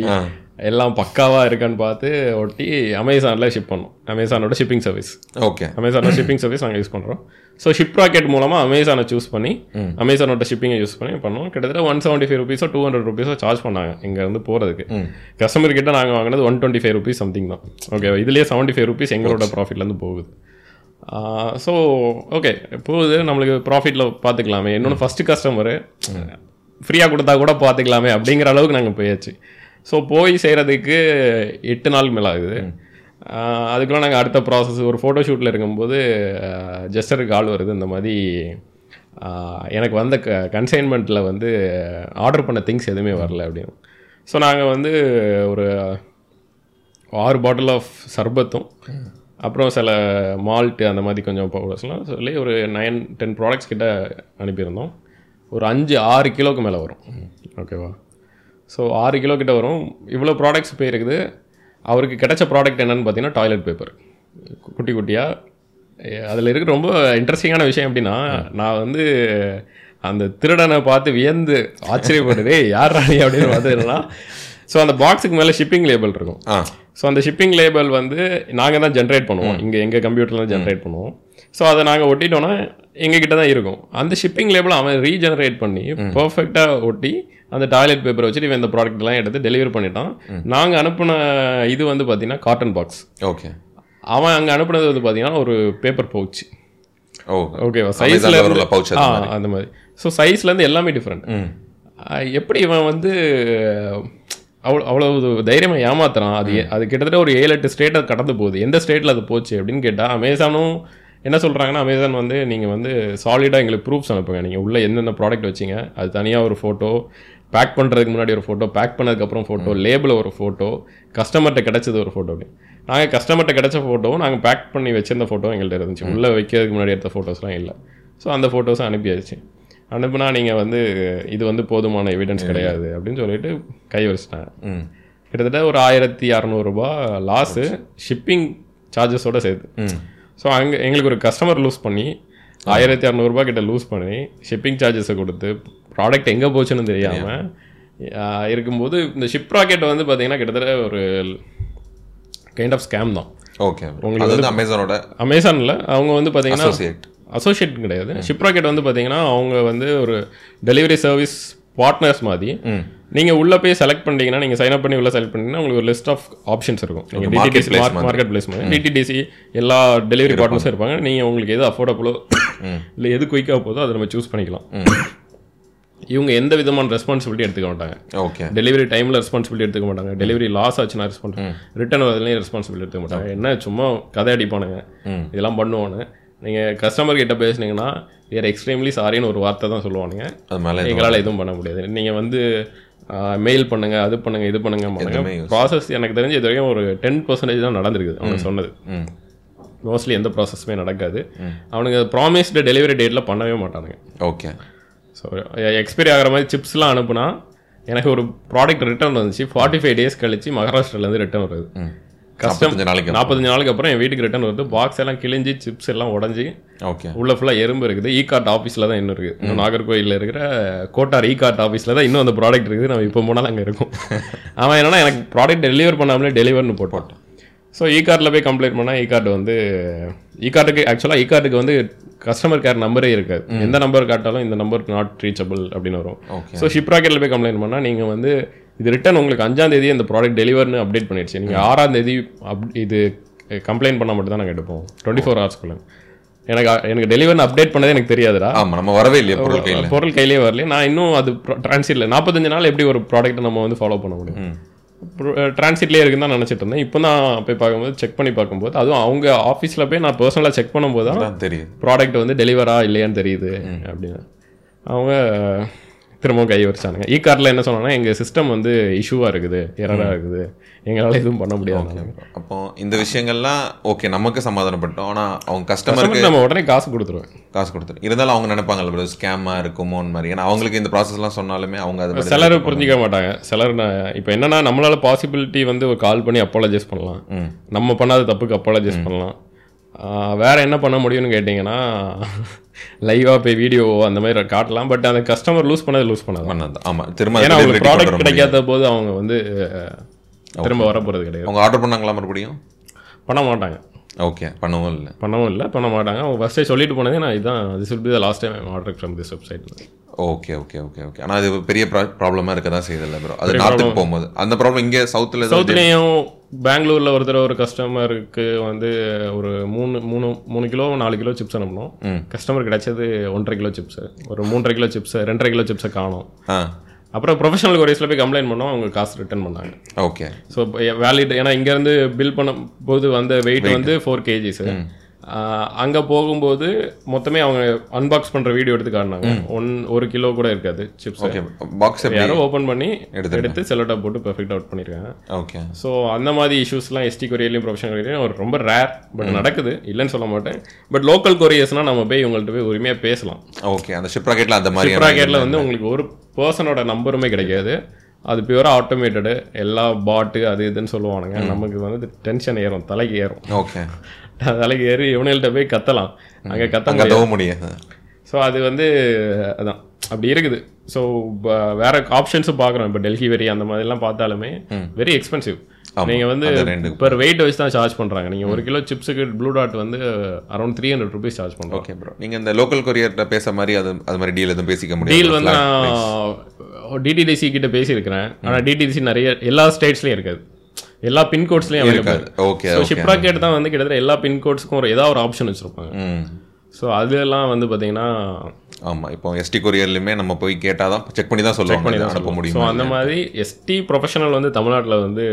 எல்லாம் பக்காவா இருக்கான்னு பார்த்து ஒட்டி அமேசான்ல ஷிப் பண்ணோம். அமேசானோட ஷிப்பிங் சர்வீஸ் ஓகே அமேசானோட ஷிப்பிங் சர்வீஸ் நாங்கள் யூஸ் பண்றோம். ஸோ ஷிப் ராக்கெட் மூலமா அமேசானை சூஸ் பண்ணி அமேசானோட ஷிப்பிங்கை யூஸ் பண்ணி பண்ணோம். கிட்டத்தட்ட ஒன் செவன்ட்டி ஃபைவ் ருபீஸோ டூ ஹண்ட்ரட் ருபீஸோ சார்ஜ் பண்ணாங்க இங்க இருந்து போறதுக்கு கஸ்டமர் கிட்ட நாங்கள் வாங்கினது one twenty five rupees something தான். ஓகே இதுலேயே செவன்ட்டி ஃபைவ் ருபீஸ் எங்களோட ப்ராஃபிட்லேருந்து போகுது. ஸோ ஓகே போகுது நம்மளுக்கு ப்ராஃபிட்டில் பார்த்துக்கலாமே இன்னொன்று ஃபஸ்ட்டு கஸ்டமரு ஃப்ரீயாக கொடுத்தா கூட பார்த்துக்கலாமே அப்படிங்கிற அளவுக்கு நாங்கள் போயாச்சு. ஸோ போய் செய்கிறதுக்கு எட்டு நாள் மேலே ஆகுது. அதுக்குள்ள நாங்கள் அடுத்த ப்ராசஸ் ஒரு ஃபோட்டோ ஷூட்டில் இருக்கும்போது ஜஸ்டருக்கு கால் வருது இந்த மாதிரி எனக்கு வந்த க கன்சைன்மெண்ட்டில் வந்து ஆர்டர் பண்ண திங்ஸ் எதுவுமே வரல அப்படின்னு. ஸோ நாங்கள் வந்து ஒரு ஆறு பாட்டில் ஆஃப் சர்பத்தும் அப்புறம் சில மால்ட்டு அந்த மாதிரி கொஞ்சம் பவுடர்ஸ்லாம் சொல்லி ஒரு நைன் டென் ப்ராடக்ட்ஸ் கிட்ட அனுப்பியிருந்தோம். ஒரு அஞ்சு ஆறு கிலோக்கு மேலே வரும். ஓகேவா ஸோ ஆறு கிலோ கிட்ட வரும். இவ்வளோ ப்ராடக்ட்ஸ் போயிருக்குது. அவருக்கு கிடைச்ச ப்ராடக்ட் என்னென்னு பார்த்தீங்கன்னா டாய்லெட் பேப்பர் குட்டி குட்டியாக அதில் இருக்கிற ரொம்ப இன்ட்ரெஸ்டிங்கான விஷயம் எப்படின்னா நான் வந்து அந்த திருடனை பார்த்து வியந்து ஆச்சரியப்பட்டுதே யார் ராணி அப்படின்னு பார்த்துன்னா ஸோ அந்த பாக்ஸுக்கு மேலே ஷிப்பிங் லேபிள் இருக்கும். ஆ. ஸோ அந்த ஷிப்பிங் லேபிள் வந்து நாங்கள் தான் ஜென்ரேட் பண்ணுவோம். இங்கே எங்கள் கம்ப்யூட்டரில் தான் ஜென்ரேட் பண்ணுவோம். ஸோ அதை நாங்கள் ஒட்டிட்டோன்னா எங்ககிட்ட தான் இருக்கும். அந்த ஷிப்பிங் லேபிள் அவன் ரீஜெனரேட் பண்ணி பர்ஃபெக்டாக ஒட்டி அந்த டாய்லெட் பேப்பர் வச்சுட்டு இவன் இந்த ப்ராடக்ட் எல்லாம் எடுத்து டெலிவரி பண்ணிட்டான். நாங்கள் அனுப்பின இது வந்து பார்த்தீங்கன்னா காட்டன் பாக்ஸ் ஓகே அவன் அங்கே அனுப்புனது வந்து பார்த்தீங்கன்னா ஒரு பேப்பர் பவுச் ஓகேவா சைஸ்ல ஆ அந்த மாதிரி. ஸோ சைஸ்லேருந்து எல்லாமே டிஃப்ரெண்ட் எப்படி இவன் வந்து அவ்வளோ அவ்வளவு தைரியமா ஏமாத்துறான். அது அது கிட்டத்தட்ட ஒரு ஏழு எட்டு ஸ்டேட்டை கடந்து போகுது. எந்த ஸ்டேட்டில் அது போச்சு அப்படின்னு கேட்டால் அமேசானும் என்ன சொல்கிறாங்கன்னா அமேசான் வந்து நீங்கள் வந்து சாலிடாக எங்களுக்கு ப்ரூஃப்ஸ் அனுப்புங்க. நீங்கள் உள்ளே எந்தெந்த ப்ராடக்ட் வச்சீங்க அது தனியாக ஒரு ஃபோட்டோ பேக் பண்ணுறதுக்கு முன்னாடி ஒரு ஃபோட்டோ பேக் பண்ணதுக்கப்புறம் ஃபோட்டோ லேபிள் ஒரு ஃபோட்டோ கஸ்டமர்கிட்ட கிடைச்சது ஒரு ஃபோட்டோ நாங்கள் கஸ்டமர்கிட்ட கிடைச்ச ஃபோட்டோவும் நாங்கள் பேக் பண்ணி வச்சிருந்த ஃபோட்டோ எங்கள்கிட்ட இருந்துச்சு. உள்ளே வைக்கிறதுக்கு முன்னாடி எடுத்த ஃபோட்டோஸ்லாம் இல்லை. ஸோ அந்த ஃபோட்டோஸும் அனுப்பியாச்சு. அனுப்புனா நீங்கள் வந்து இது வந்து போதுமான எவிடன்ஸ் கிடையாது அப்படின்னு சொல்லிட்டு கை வச்சிட்டேன். ம். கிட்டத்தட்ட ஒரு ஆயிரத்தி அறநூறுபா லாஸு ஷிப்பிங் சார்ஜஸோட சேர்த்து. ம். ஸோ அங்கே எங்களுக்கு ஒரு கஸ்டமர் லூஸ் பண்ணி ஆயிரத்தி இரநூறுபா கிட்ட லூஸ் பண்ணி ஷிப்பிங் சார்ஜஸை கொடுத்து ப்ராடக்ட் எங்கே போச்சுன்னு தெரியாமல் இருக்கும்போது இந்த ஷிப் ராக்கெட் வந்து பார்த்தீங்கன்னா கிட்டத்தட்ட ஒரு கைண்ட் ஆஃப் ஸ்கேம் தான். ஓகே அது வந்து அமேசானோட அமேசானில் அவங்க வந்து பார்த்தீங்கன்னா அசோசியேட் கிடையாது. ஷிப் ராக்கெட் வந்து பார்த்தீங்கன்னா அவங்க வந்து ஒரு டெலிவரி சர்வீஸ் பார்ட்னர்ஸ் மாதிரி. நீங்கள் உள்ளே போய் செலக்ட் பண்ணிட்டீங்கன்னா நீங்கள் சைன் அப் பண்ணி உள்ள செலக்ட் பண்ணீங்கன்னா உங்களுக்கு ஒரு லிஸ்ட் ஆஃப் ஆப்ஷன்ஸ் இருக்கும். நீங்கள் டிடிடிசி மார்க்கெட் பிளேஸ் மாதிரி. டிடிடிசி எல்லா டெலிவரி பார்ட்னர்ஸும் இருப்பாங்க. நீங்கள் உங்களுக்கு எது அஃபோர்டபுளோ இல்லை எது குயிக்காக போதோ அதை நம்ம சூஸ் பண்ணிக்கலாம். இவங்க எந்த விதமான ரெஸ்பான்சிபிலிட்டி எடுத்துக்க மாட்டாங்க. ஓகே. டெலிவரி டைமில் ரெஸ்பான்சிபிலிட்டி எடுத்துக்க மாட்டாங்க. டெலிவரி லாஸ் ஆச்சுன்னா ரெஸ்பான்ஸ் ரிட்டர்ன் வரதுலையும் ரெஸ்பான்சிபிலிட்டி எடுத்துக்க மாட்டாங்க. என்ன சும்மா கதை அடிப்பானுங்க. இதெல்லாம் பண்ணுவானு நீங்கள் கஸ்டமர் கிட்ட பேசுனீங்கன்னா வேறு எக்ஸ்ட்ரீம்லி சாரின்னு ஒரு வார்த்தை தான் சொல்லுவானுங்க. அது மேலே எங்களால் எதுவும் பண்ண முடியாது. நீங்கள் வந்து மெயில் பண்ணுங்க அது பண்ணுங்க இது பண்ணுங்க பண்ணுங்க ப்ராசஸ் எனக்கு தெரிஞ்சு இது வரைக்கும் ஒரு டென் பர்சன்டேஜ் தான் நடந்திருக்குது அவங்க சொன்னது. மோஸ்ட்லி எந்த ப்ராசஸுமே நடக்காது. அவனுங்க ப்ராமிஸ்டு டெலிவரி டேட்டில் பண்ணவே மாட்டானுங்க. ஓகே ஸோ எக்ஸ்பைரி ஆகிற மாதிரி சிப்ஸ்லாம் அனுப்புனா எனக்கு ஒரு ப்ராடக்ட் ரிட்டர்ன் வந்துச்சு. ஃபார்ட்டி ஃபைவ் டேஸ் கழிச்சு மகாராஷ்டிராலேருந்து ரிட்டர்ன் வருது. நாற்பத்தஞ்சு நாளைக்கு நாற்பத்தஞ்சு நாளுக்கு அப்புறம் என் வீட்டுக்கு ரிட்டர்ன் வருது பாக்ஸ் எல்லாம் கிழிஞ்சு சிப்ஸ் எல்லாம் உடஞ்சி ஓகே உள்ள ஃபுல்லாக எறும்பு இருக்குது. இ கார்ட் ஆஃபீஸில் தான் இன்னும் இருக்குது. இன்னும் நாகர்கோயிலில் இருக்கிற கோட்டார் இ கார்ட் ஆஃபீஸில் தான் இன்னும் அந்த ப்ராடக்ட் இருக்குது. நம்ம இப்போ போனால் அங்கே இருக்கும். அவன் என்னன்னா எனக்கு ப்ராடக்ட் டெலிவர் பண்ணாமலே டெலிவர்னு போட்டான் ஸோ இ கார்டில் போய் கம்ப்ளைண்ட் பண்ணால் இ கார்டு வந்து இ கார்டுக்கு ஆக்சுவலாக இ கார்டுக்கு வந்து கஸ்டமர் கேர் நம்பரே இருக்காது. எந்த நம்பர் காட்டாலும் இந்த நம்பருக்கு நாட் ரீச்சபிள் அப்படின்னு வரும். ஸோ ஷிப் ராக்கெட்டில் போய் கம்ப்ளைண்ட் பண்ணால் நீங்கள் வந்து இது ரிட்டன் உங்களுக்கு அஞ்சாம் தேதி அந்த ப்ராடக்ட் டெலிவர்னு அப்டேட் பண்ணிடுச்சு. நீங்கள் ஆறாம் தேதி அப் இது கம்ப்ளைண்ட் பண்ணால் மட்டும் தான் நாங்கள் எடுப்போம் டுவெண்ட்டி ஃபோர் ஹவர்ஸ்க்குள்ள எனக்கு எனக்கு டெலிவர்னு அப்டேட் பண்ணதே எனக்கு தெரியாதுடா. ஆமா நம்ம வரவே இல்லையா பொருள் கையில். பொருள் கையிலே வரல நான் இன்னும் அது டிரான்சிட்ல நாற்பத்தஞ்சு நாள் எப்படி ஒரு ப்ராடக்ட்டை நம்ம வந்து ஃபாலோ பண்ண முடியும்? டிரான்சிட்லேயே இருக்குன்னு தான் நினச்சிட்டு இருந்தேன். இப்போ தான் போய் பார்க்கும்போது செக் பண்ணி பார்க்கும்போது அதுவும் அவங்க ஆஃபீஸில் போய் நான் பர்சனலாக செக் பண்ணும்போது தான் தான் தெரியுது. ப்ராடக்ட் வந்து டெலிவரா இல்லையான்னு தெரியுது அப்படின்னு. அவங்க திரும்பவும் கை வச்சானுங்க இ கார்டில் என்ன சொன்னாங்கன்னா எங்கள் சிஸ்டம் வந்து இஷ்யூவாக இருக்குது எரராக இருக்குது. எங்களால் எதுவும் பண்ண முடியாது. அப்போ இந்த விஷயங்கள்லாம் ஓகே நமக்கு சமாதானப்பட்டோம். ஆனா அவங்க கஸ்டமருக்கு நம்ம உடனே காசு கொடுத்துருவேன். காசு கொடுத்துரு. இருந்தாலும் அவங்க நினைப்பாங்கல்ல ப்ரோ ஸ்கேமா இருக்குமோன்னு மாதிரி. ஏன்னா அவங்களுக்கு இந்த ப்ராசஸ்லாம் சொன்னாலுமே அவங்க அது சிலர் புரிஞ்சிக்க மாட்டாங்க. சிலர் இப்போ என்னன்னா நம்மளால பாசிபிலிட்டி வந்து ஒரு கால் பண்ணி அப்பாலஜைஸ் பண்ணலாம். நம்ம பண்ணாத தப்புக்கு அப்பாலஜைஸ் பண்ணலாம். வேற என்ன பண்ண முடியும்னு கேட்டிங்கன்னா லைவாக போய் வீடியோ அந்த மாதிரி காட்டலாம். பட் அந்த கஸ்டமர் லூஸ் பண்ணது லூஸ் பண்ணாது பண்ணது ஆமா திரும்ப ஏன்னா அவங்களுக்கு ப்ராடக்ட். கிடைக்காத போது அவங்க வந்து திரும்ப வர போகிறது கிடையாது. அவங்க ஆர்டர் பண்ணாங்களா மறுபடியும்? பண்ண மாட்டாங்க. ஓகே பண்ணவும் இல்லை. பண்ணவும் இல்லை பண்ண மாட்டாங்க. அவங்க ஃபஸ்ட்டே சொல்லிட்டு போனதே நான் இதான் this will be the last time order from this website okay okay okay okay ஆனா அது பெரிய ப்ராப்ளமா இருக்க தான் செய்யுது இல்லை ப்ரோ அது நார்த்துக்கு போகும்போது அந்த ப்ராப்ளம் இங்கே சவுத்தில் சவுத்துலேயும் பெங்களூரில் ஒருத்தர் ஒரு கஸ்டமருக்கு வந்து ஒரு மூணு மூணு மூணு கிலோ நாலு கிலோ சிப்ஸ் அனுப்பணும். கஸ்டமர் கிடைச்சது ஒன்றரை கிலோ சிப்ஸ் ஒரு மூன்றரை கிலோ சிப்ஸ் ரெண்டரை கிலோ சிப்ஸை காணும். அப்புறம் ப்ரொஃபஷனல் கொரியஸில் போய் கம்ப்ளைண்ட் பண்ணோம் அவங்க காசு ரிட்டர்ன் பண்ணாங்க. ஓகே ஸோ வேலிட் ஏன்னா இங்கேருந்து பில் பண்ணும்போது வந்த வெயிட் வந்து ஃபோர் கேஜிஸ் அங்கே போகும்போது மொத்தமே அவங்க அன்பாக்ஸ் பண்ணுற வீடியோ எடுத்து காட்டினாங்க. ஒன் ஒரு கிலோ கூட இருக்காது சிப்ஸ் ஓகே பாக்ஸ் எப்படி யாரோ ஓப்பன் பண்ணி எடுத்து எடுத்து செலோட்டா போட்டு பெர்ஃபெக்ட் அவுட் பண்ணியிருக்காங்க ஓகே. ஸோ அந்த மாதிரி இஷ்யூஸ்லாம் எஸ்டி கொரியர்லையும் ப்ரொஃபஷனல் கொரியர்லையும் ஒரு ரொம்ப ரேர் பட் நடக்குது. இல்லைன்னு சொல்ல மாட்டேன். பட் லோக்கல் கொரியர்ஸ்னால் நம்ம போய் உங்கள்கிட்ட போய் உரிமையாக பேசலாம். ஓகே அந்த ஷிப் ராக்கெட்ல அந்த மாதிரி ப்ராக்கெட்டில் வந்து உங்களுக்கு ஒரு பர்சனோட நம்பருமே கிடைக்காது. அது பியூராக ஆட்டோமேட்டடு எல்லா பாட்டு அது இதுன்னு சொல்லுவானுங்க. நமக்கு வந்து டென்ஷன் ஏறும் தலைக்கு ஏறும். ஓகே. தலைக்கு ஏறி இவனுங்கள்ட்ட போய் கத்தலாம். அங்கே கத்த தவ முடியாது. ஸோ அது வந்து அதான். அப்படி இருக்குது. ஸோ வேற ஆப்ஷன்ஸும் பார்க்குறோம். இப்போ டெல்லி வெரி அந்த மாதிரிலாம் பார்த்தாலுமே வெரி எக்ஸ்பென்சிவ் நீங்க வந்து பெர் வெயிட் வச்சு தான் சார்ஜ் பண்றாங்க. நீங்க ஒரு கிலோ சிப்ஸுக்கு ப்ளூ டாட் வந்து around three hundred rupees charge பண்றோம். ஓகே ப்ரோ நீங்க இந்த லோக்கல் கொரியர்ட்ட பேச மாதிரி அது அது மாதிரி டீல் எதுவும் பேசிக்க முடியும் டீல் வந்து நான் டிடிடிசி கிட்ட பேசியிருக்கிறேன். ஆனா டிடிடிசி நிறைய எல்லா ஸ்டேட்ஸ்லயும் இருக்காது. எல்லா பின்கோட்ஸ்லயும் அவைலபிள் ஓகே ஸோ ஷிப்ராக்கெட் தான் வந்து கிட்டத்தட்ட எல்லா பின்கோட்ஸ்க்கும் ஒரு ஏதாவது ஒரு ஆப்ஷன் வச்சிருப்பாங்க. ஸோ அதெல்லாம் வந்து பாத்தீங்கன்னா ஆமா இப்போ எஸ்டி கொரியர்லயுமே நம்ம போய் கேட்டாதான் செக் பண்ணி தான் சொல்லுவாங்க. இதை அனுப்ப ஸோ முடியும் அந்த மாதிரி எஸ்டி ப்ரொஃபஷனல் வந்து தமிழ்நாட்டில் வந்து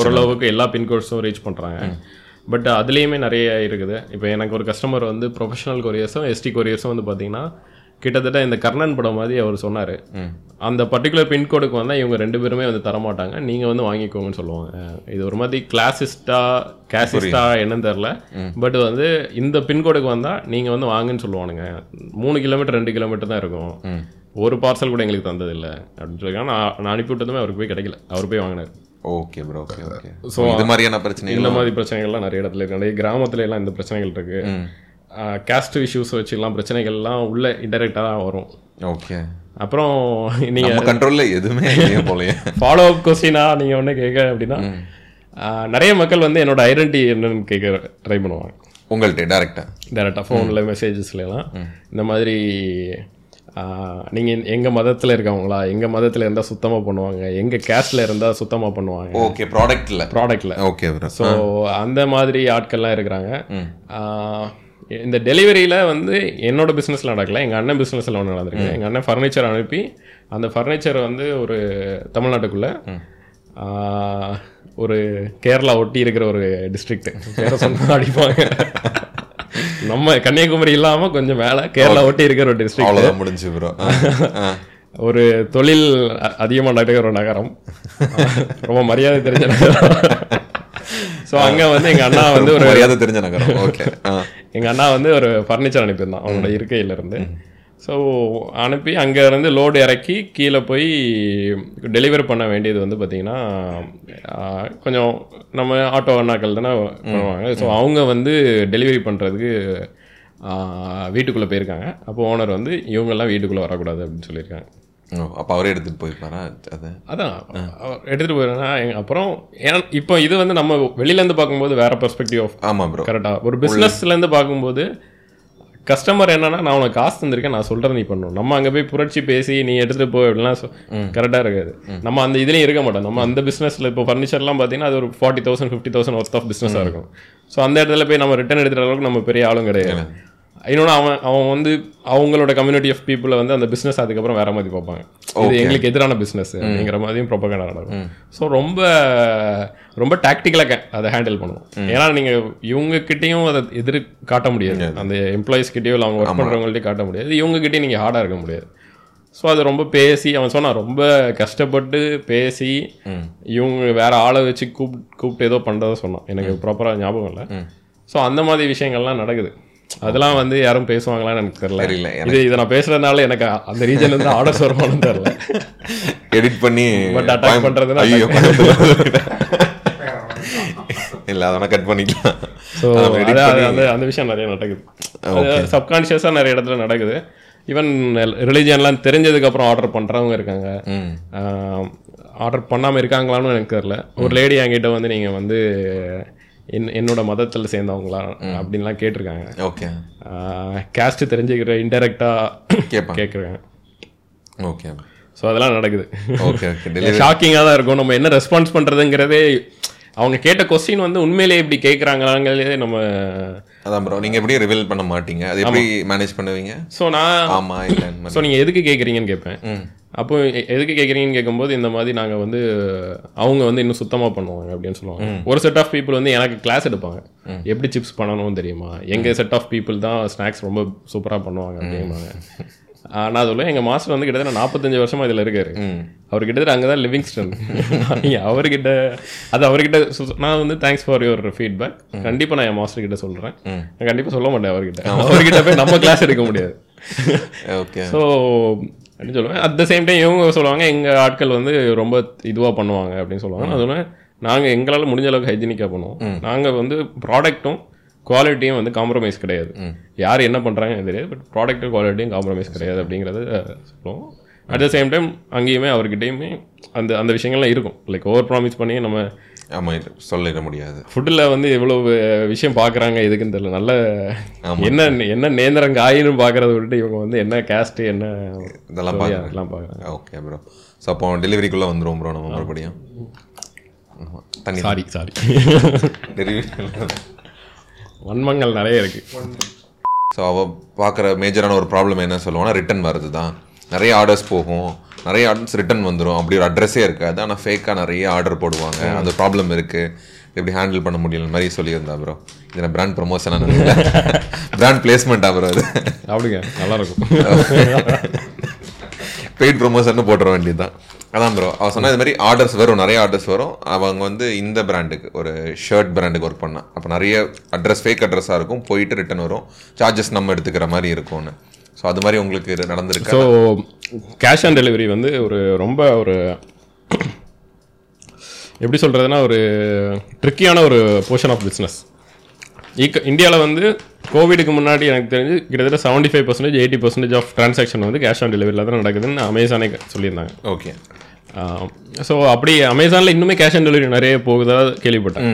ஓரளவுக்கு எல்லா பின்கோட்ஸும் ரீச் பண்ணுறாங்க பட் அதுலேயுமே நிறைய இருக்குது. இப்போ எனக்கு ஒரு கஸ்டமர் வந்து ப்ரொஃபஷனல் கொரியர்ஸும் எஸ்டி கொரியர்ஸும் வந்து பார்த்தீங்கன்னா கிட்டத்தட்ட இந்த கர்ணன் படம் மாதிரி அவர் சொன்னார். அந்த பர்டிகுலர் பின்கோடுக்கு வந்தால் இவங்க ரெண்டு பேருமே வந்து தரமாட்டாங்க. நீங்கள் வந்து வாங்கிக்கோங்கன்னு சொல்லுவாங்க. இது ஒரு மாதிரி கிளாசிஸ்டா கேசிஸ்டா என்னன்னு தெரில பட் வந்து இந்த பின்கோடுக்கு வந்தால் நீங்கள் வந்து வாங்குன்னு சொல்லுவானுங்க. மூணு கிலோமீட்டர் ரெண்டு கிலோமீட்டர் தான் இருக்கும். ஒரு பார்சல் கூட எங்களுக்கு தந்ததில்ல. அப்படின்னு சொல்லி நான் நான் அனுப்பி விட்டதுமே அவருக்கு போய் கிடைக்கல. அவர் போய் வாங்கினார். Okay bro okay okay so இது மாதிரியான பிரச்சனைகள் இந்த மாதிரி பிரச்சனைகள்லாம் நிறைய இடத்துல இருக்கு. நிறைய கிராமத்துல எல்லாம் இந்த பிரச்சனைகள் இருக்கு. கேஸ்ட் இஷ்யூஸ் வச்சுலாம் பிரச்சனைகள்லாம் உள்ள இன்டெரக்டாக தான் வரும். ஓகே அப்புறம் நீங்கள் கண்ட்ரோல்ல எதுவுமே போலயே. ஃபாலோ அப் கொஸ்டினாக நீங்கள் ஒன்று கேட்க அப்படின்னா நிறைய மக்கள் வந்து என்னோட ஐடென்டி என்னன்னு கேட்க ட்ரை பண்ணுவாங்க. உங்கள்கிட்ட டேரக்டா டேரெக்டாக ஃபோனில் மெசேஜஸ்லாம் இந்த மாதிரி நீங்கள் எங்கள் மதத்தில் இருக்கவங்களா எங்கள் மதத்தில் இருந்தால் சுத்தமாக பண்ணுவாங்க எங்கள் கேஸ்டில் இருந்தால் சுத்தமாக பண்ணுவாங்க. ஓகே ப்ராடக்ட்ல ப்ராடக்டில் ஓகே ப்ரோ ஸோ அந்த மாதிரி ஆட்கள்லாம் இருக்கிறாங்க. இந்த டெலிவரியில் வந்து என்னோட பிஸ்னஸில் நடக்கல. எங்கள் அண்ணன் பிஸ்னஸில் ஒன்று நடந்திருக்கு எங்கள் அண்ணன் ஃபர்னிச்சர் அனுப்பி அந்த ஃபர்னிச்சர் வந்து ஒரு தமிழ்நாட்டுக்குள்ளே ஒரு கேரளா ஒட்டி இருக்கிற ஒரு டிஸ்ட்ரிக்ட் பேரை சொன்னா அடிப்பாங்க. நம்ம கன்னியாகுமரி இல்லாமல் கொஞ்சம் மேலே கேரளா ஒட்டி இருக்கிற ஒரு டிஸ்ட்ரிக்ட் முடிஞ்சு ஒரு தொழில் அதிகமாக நடக்கிற ஒரு நகரம். ரொம்ப மரியாதை தெரிஞ்ச நகரம். ஸோ அங்கே வந்து எங்கள் அண்ணா வந்து ஒரு மரியாதை தெரிஞ்ச நகரம். ஓகே. எங்கள் அண்ணா வந்து ஒரு ஃபர்னிச்சர் அனுப்பியிருந்தான் அவனோட இருக்கையிலேருந்து. ஸோ அனுப்பி அங்கே இருந்து லோடு இறக்கி கீழே போய் டெலிவரி பண்ண வேண்டியது வந்து பார்த்திங்கன்னா கொஞ்சம் நம்ம ஆட்டோ அண்ணாக்கள் தானே பண்ணுவாங்க. ஸோ அவங்க வந்து டெலிவரி பண்ணுறதுக்கு வீட்டுக்குள்ளே போயிருக்காங்க. அப்போ ஓனர் வந்து இவங்கெல்லாம் வீட்டுக்குள்ளே வரக்கூடாது அப்படின்னு சொல்லியிருக்காங்க. அப்ப அவரே எடுத்துட்டு போயிருப்பாரா? அது? அதான். எடுத்துகிட்டு போயிருந்தா அப்புறம் இப்போ இது வந்து நம்ம வெளியிலேருந்து பார்க்கும்போது வேற பெர்ஸ்பெக்டிவ் ஆஃப் ஆமா ப்ரோ கரெக்டாக ஒரு பிஸ்னஸ்லேருந்து பார்க்கும்போது கஸ்டமர் என்னன்னா நான் உனக்கு காசு தந்திருக்கேன் நான் சொல்கிறத நீ பண்ணணும். நம்ம அங்கே போய் புரட்சி பேசி நீ எடுத்துகிட்டு போ அப்படிலாம் கரெக்டாக இருக்காது. நம்ம அந்த இதுலேயும் இருக்க மாட்டோம். நம்ம அந்த பிஸ்னஸில் இப்போ ஃபர்னிச்சர்லாம் பார்த்தீங்கன்னா அது ஒரு forty thousand fifty thousand worth of பிஸ்னஸாக இருக்கும். ஸோ அந்த இடத்துல போய் நம்ம ரிட்டர்ன் எடுக்கிற அளவுக்கு நம்ம பெரிய ஆளும் கிடையாது. இன்னொன்று அவன் அவன் வந்து அவங்களோட கம்யூனிட்டி ஆஃப் பீப்புளை வந்து அந்த பிஸ்னஸ் அதுக்கப்புறம் வேற மாதிரி பார்ப்பாங்க. இது எங்களுக்கு எதிரான பிஸ்னஸ் அப்படிங்கிற மாதிரியும் ப்ரொபகண்டா நடக்கும். ஸோ ரொம்ப ரொம்ப டாக்டிக்கலாக அதை ஹேண்டில் பண்ணுவோம் ஏன்னா நீங்கள் இவங்க கிட்டேயும் அதை எதிர் காட்ட முடியாது. அந்த எம்ப்ளாயிஸ் கிட்டேயோ இல்லை அவங்க ஒர்க் பண்ணுறவங்கள்ட்டையும் காட்ட முடியாது. இவங்க கிட்டேயும் நீங்கள் ஹார்டாக இருக்க முடியாது. ஸோ அது ரொம்ப பேசி அவன் சொன்னான் ரொம்ப கஷ்டப்பட்டு பேசி இவங்க வேற ஆளை வச்சு கூப் கூப்பிட்டு ஏதோ பண்ணுறதை சொன்னான். எனக்கு ப்ராப்பராக ஞாபகம் இல்லை. ஸோ அந்த மாதிரி விஷயங்கள்லாம் நடக்குது. அதெல்லாம் வந்து யாரும் பேசுவாங்களான்னு எனக்கு தெரியல. தெரியல இது இதை நான் பேசுறதுனால எனக்கு அந்த ரீஜன்ல இருந்து ஆர்டர்ஸ் வருமானு தெரியல. எடிட் பண்ணி கோயம்- பண்றதுன்னா ஐயோ இல்ல அதெல்லாம் கட் பண்ணிக்கலாம். ஸோ அந்த அந்த விஷயம் நிறைய நடக்குது. சப்கான்ஷியஸாக நிறைய இடத்துல நடக்குது. ஈவன் ரிலிஜியன்லாம் தெரிஞ்சதுக்கு அப்புறம் ஆர்டர் பண்றவங்க இருக்காங்க. ஆர்டர் பண்ணாம இருக்காங்களான்னு எனக்கு தெரியல. ஒரு லேடி என்கிட்ட வந்து நீங்க வந்து என் என்னோட மதத்தில் சேர்ந்தவங்களா அப்படின்லாம் கேட்டிருக்காங்க. ஓகே. கேஸ்ட் தெரிஞ்சுக்கிற இன்டெரக்டாக கேட்குறாங்க. ஓகே. ஸோ அதெல்லாம் நடக்குது. ஓகே ஷாக்கிங்காக தான் இருக்கும். நம்ம என்ன ரெஸ்பான்ஸ் பண்ணுறதுங்கிறதே அவங்க கேட்ட கொஸ்டின் வந்து உண்மையிலேயே இப்படி கேட்குறாங்களாங்கிறதே நம்ம அதான் ப்ரோ நீங்க எப்படி ரிவீல் பண்ண மாட்டீங்க? அது எப்படி மேனேஜ் பண்ணுவீங்க? ஸோ நான் ஆமா இல்ல ஸோ நீங்கள் எதுக்கு கேட்குறீங்கன்னு கேட்பேன். அப்போ எதுக்கு கேட்குறீங்கன்னு கேட்கும்போது இந்த மாதிரி நாங்கள் வந்து அவங்க வந்து இன்னும் சுத்தமாக பண்ணுவாங்க அப்படின்னு சொல்லுவாங்க. ஒரு செட் ஆஃப் பீப்புள் வந்து எனக்கு கிளாஸ் எடுப்பாங்க. எப்படி சிப்ஸ் பண்ணணும்னு தெரியுமா? எங்கள் செட் ஆஃப் பீப்புள் தான் ஸ்நாக்ஸ் ரொம்ப சூப்பராக பண்ணுவாங்க அப்படிம்பாங்க. நான் சொல்லுவேன் எங்கள் மாஸ்டர் வந்து கிட்டத்தட்ட நாற்பத்தஞ்சு வருஷமா இதில் இருக்காரு. அவர் கிட்டத்தட்ட அங்கே தான் லிவிங்ஸ்டன் அவர்கிட்ட அது அவர்கிட்ட நான் வந்து தேங்க்ஸ் ஃபார் யுவர் ஃபீட்பேக் கண்டிப்பாக நான் என் மாஸ்டர் கிட்ட சொல்கிறேன் நான் கண்டிப்பாக சொல்ல மாட்டேன் அவர்கிட்ட. அவர்கிட்ட போய் நம்ம கிளாஸ் எடுக்க முடியாது. ஓகே. ஸோ அப்படின்னு சொல்லுவேன் அட் த சேம் டைம் இவங்க சொல்லுவாங்க எங்கள் ஆட்கள் வந்து ரொம்ப இதுவாக பண்ணுவாங்க அப்படின்னு சொல்லுவாங்க. சொல்லுவேன் நாங்கள் எங்களால் முடிஞ்ச அளவுக்கு ஹைஜீனிக்காக பண்ணுவோம். நாங்கள் வந்து ப்ராடக்ட்டும் குவாலிட்டியும் வந்து காம்ப்ரமைஸ் கிடையாது. யார் என்ன பண்ணுறாங்கன்னு தெரியாது பட் ப்ராடக்ட்டும் குவாலிட்டியும் காம்ப்ரமைஸ் கிடையாது அப்படிங்கிறத சொல்லுவோம். அட் த சேம் டைம் அங்கேயுமே அவர்கிட்டயுமே அந்த அந்த விஷயங்கள்லாம் இருக்கும். லைக் ஓவர் ப்ராமிஸ் பண்ணி நம்ம ஆமா இது சொல்லிட முடியாது. ஃபுட்டில் வந்து இவ்வளவு விஷயம் பார்க்குறாங்க எதுக்குன்னு தெரியல. நல்ல என்ன என்ன நேந்திரம் காயின்னு பார்க்கறத விட்டு இவங்க வந்து என்ன கேஸ்ட் என்ன இதெல்லாம் பார்க்க அதெல்லாம் பார்க்குறாங்க ஓகே ப்ரோ ஸோ அப்போ டெலிவரிக்குள்ளே வந்துருவோம் ப்ரோ நம்ம மறுபடியும். தண்ணி சாரி சாரி டெலிவரி வன்மங்கள் நிறைய இருக்கு. ஸோ அவள் பார்க்குற மேஜரான ஒரு ப்ராப்ளம் என்ன சொல்லுவாங்கன்னா ரிட்டன் வருது தான் நிறைய ஆர்டர்ஸ் போகும். நிறைய ஆர்டர்ஸ் ரிட்டன் வந்துடும் அப்படி ஒரு அட்ரஸே இருக்காது. ஆனால் ஃபேக்காக நிறைய ஆர்டர் போடுவாங்க. அந்த ப்ராப்ளம் இருக்குது எப்படி ஹேண்டில் பண்ண முடியல மாதிரி சொல்லியிருந்தா ப்ரோ இது நான் பிராண்ட் ப்ரொமோஷனாக நினைக்கல பிராண்ட் பிளேஸ்மெண்ட்டா ப்ரோ அது? அப்படிங்க. நல்லா இருக்கும் பெய்ட் ப்ரொமோஷன் போட்டுற வேண்டியதுதான். அதான் ப்ரோ அவ சொன்ன இது மாதிரி ஆர்டர்ஸ் வரும். நிறைய ஆர்டர்ஸ் வரும். அவங்க வந்து இந்த பிராண்டுக்கு ஒரு ஷர்ட் பிராண்டுக்கு ஒர்க் பண்ணா. அப்போ நிறைய அட்ரஸ் ஃபேக் அட்ரஸாக இருக்கும். போயிட்டு ரிட்டன் வரும். சார்ஜஸ் நம்ம எடுத்துக்கிற மாதிரி இருக்கும்னு. ஸோ அது மாதிரி உங்களுக்கு இது நடந்திருக்கு? ஸோ கேஷ் ஆன் டெலிவரி வந்து ஒரு ரொம்ப ஒரு எப்படி சொல்கிறதுனா ஒரு ட்ரிக்கியான ஒரு போர்ஷன் ஆஃப் பிஸ்னஸ் இந்தியாவில் வந்து கோவிடுக்கு முன்னாடி எனக்கு தெரிஞ்சு கிட்டத்தட்ட seventy five percentage eighty percentage of transaction வந்து கேஷ் ஆன் டெலிவரியில் தான் நடக்குதுன்னு அமேசானே சொல்லியிருந்தாங்க. ஓகே ஸோ அப்படி அமேசானில் இன்னுமே கேஷ் ஆன் டெலிவரி நிறைய போகுதா கேள்விப்பட்டேன்.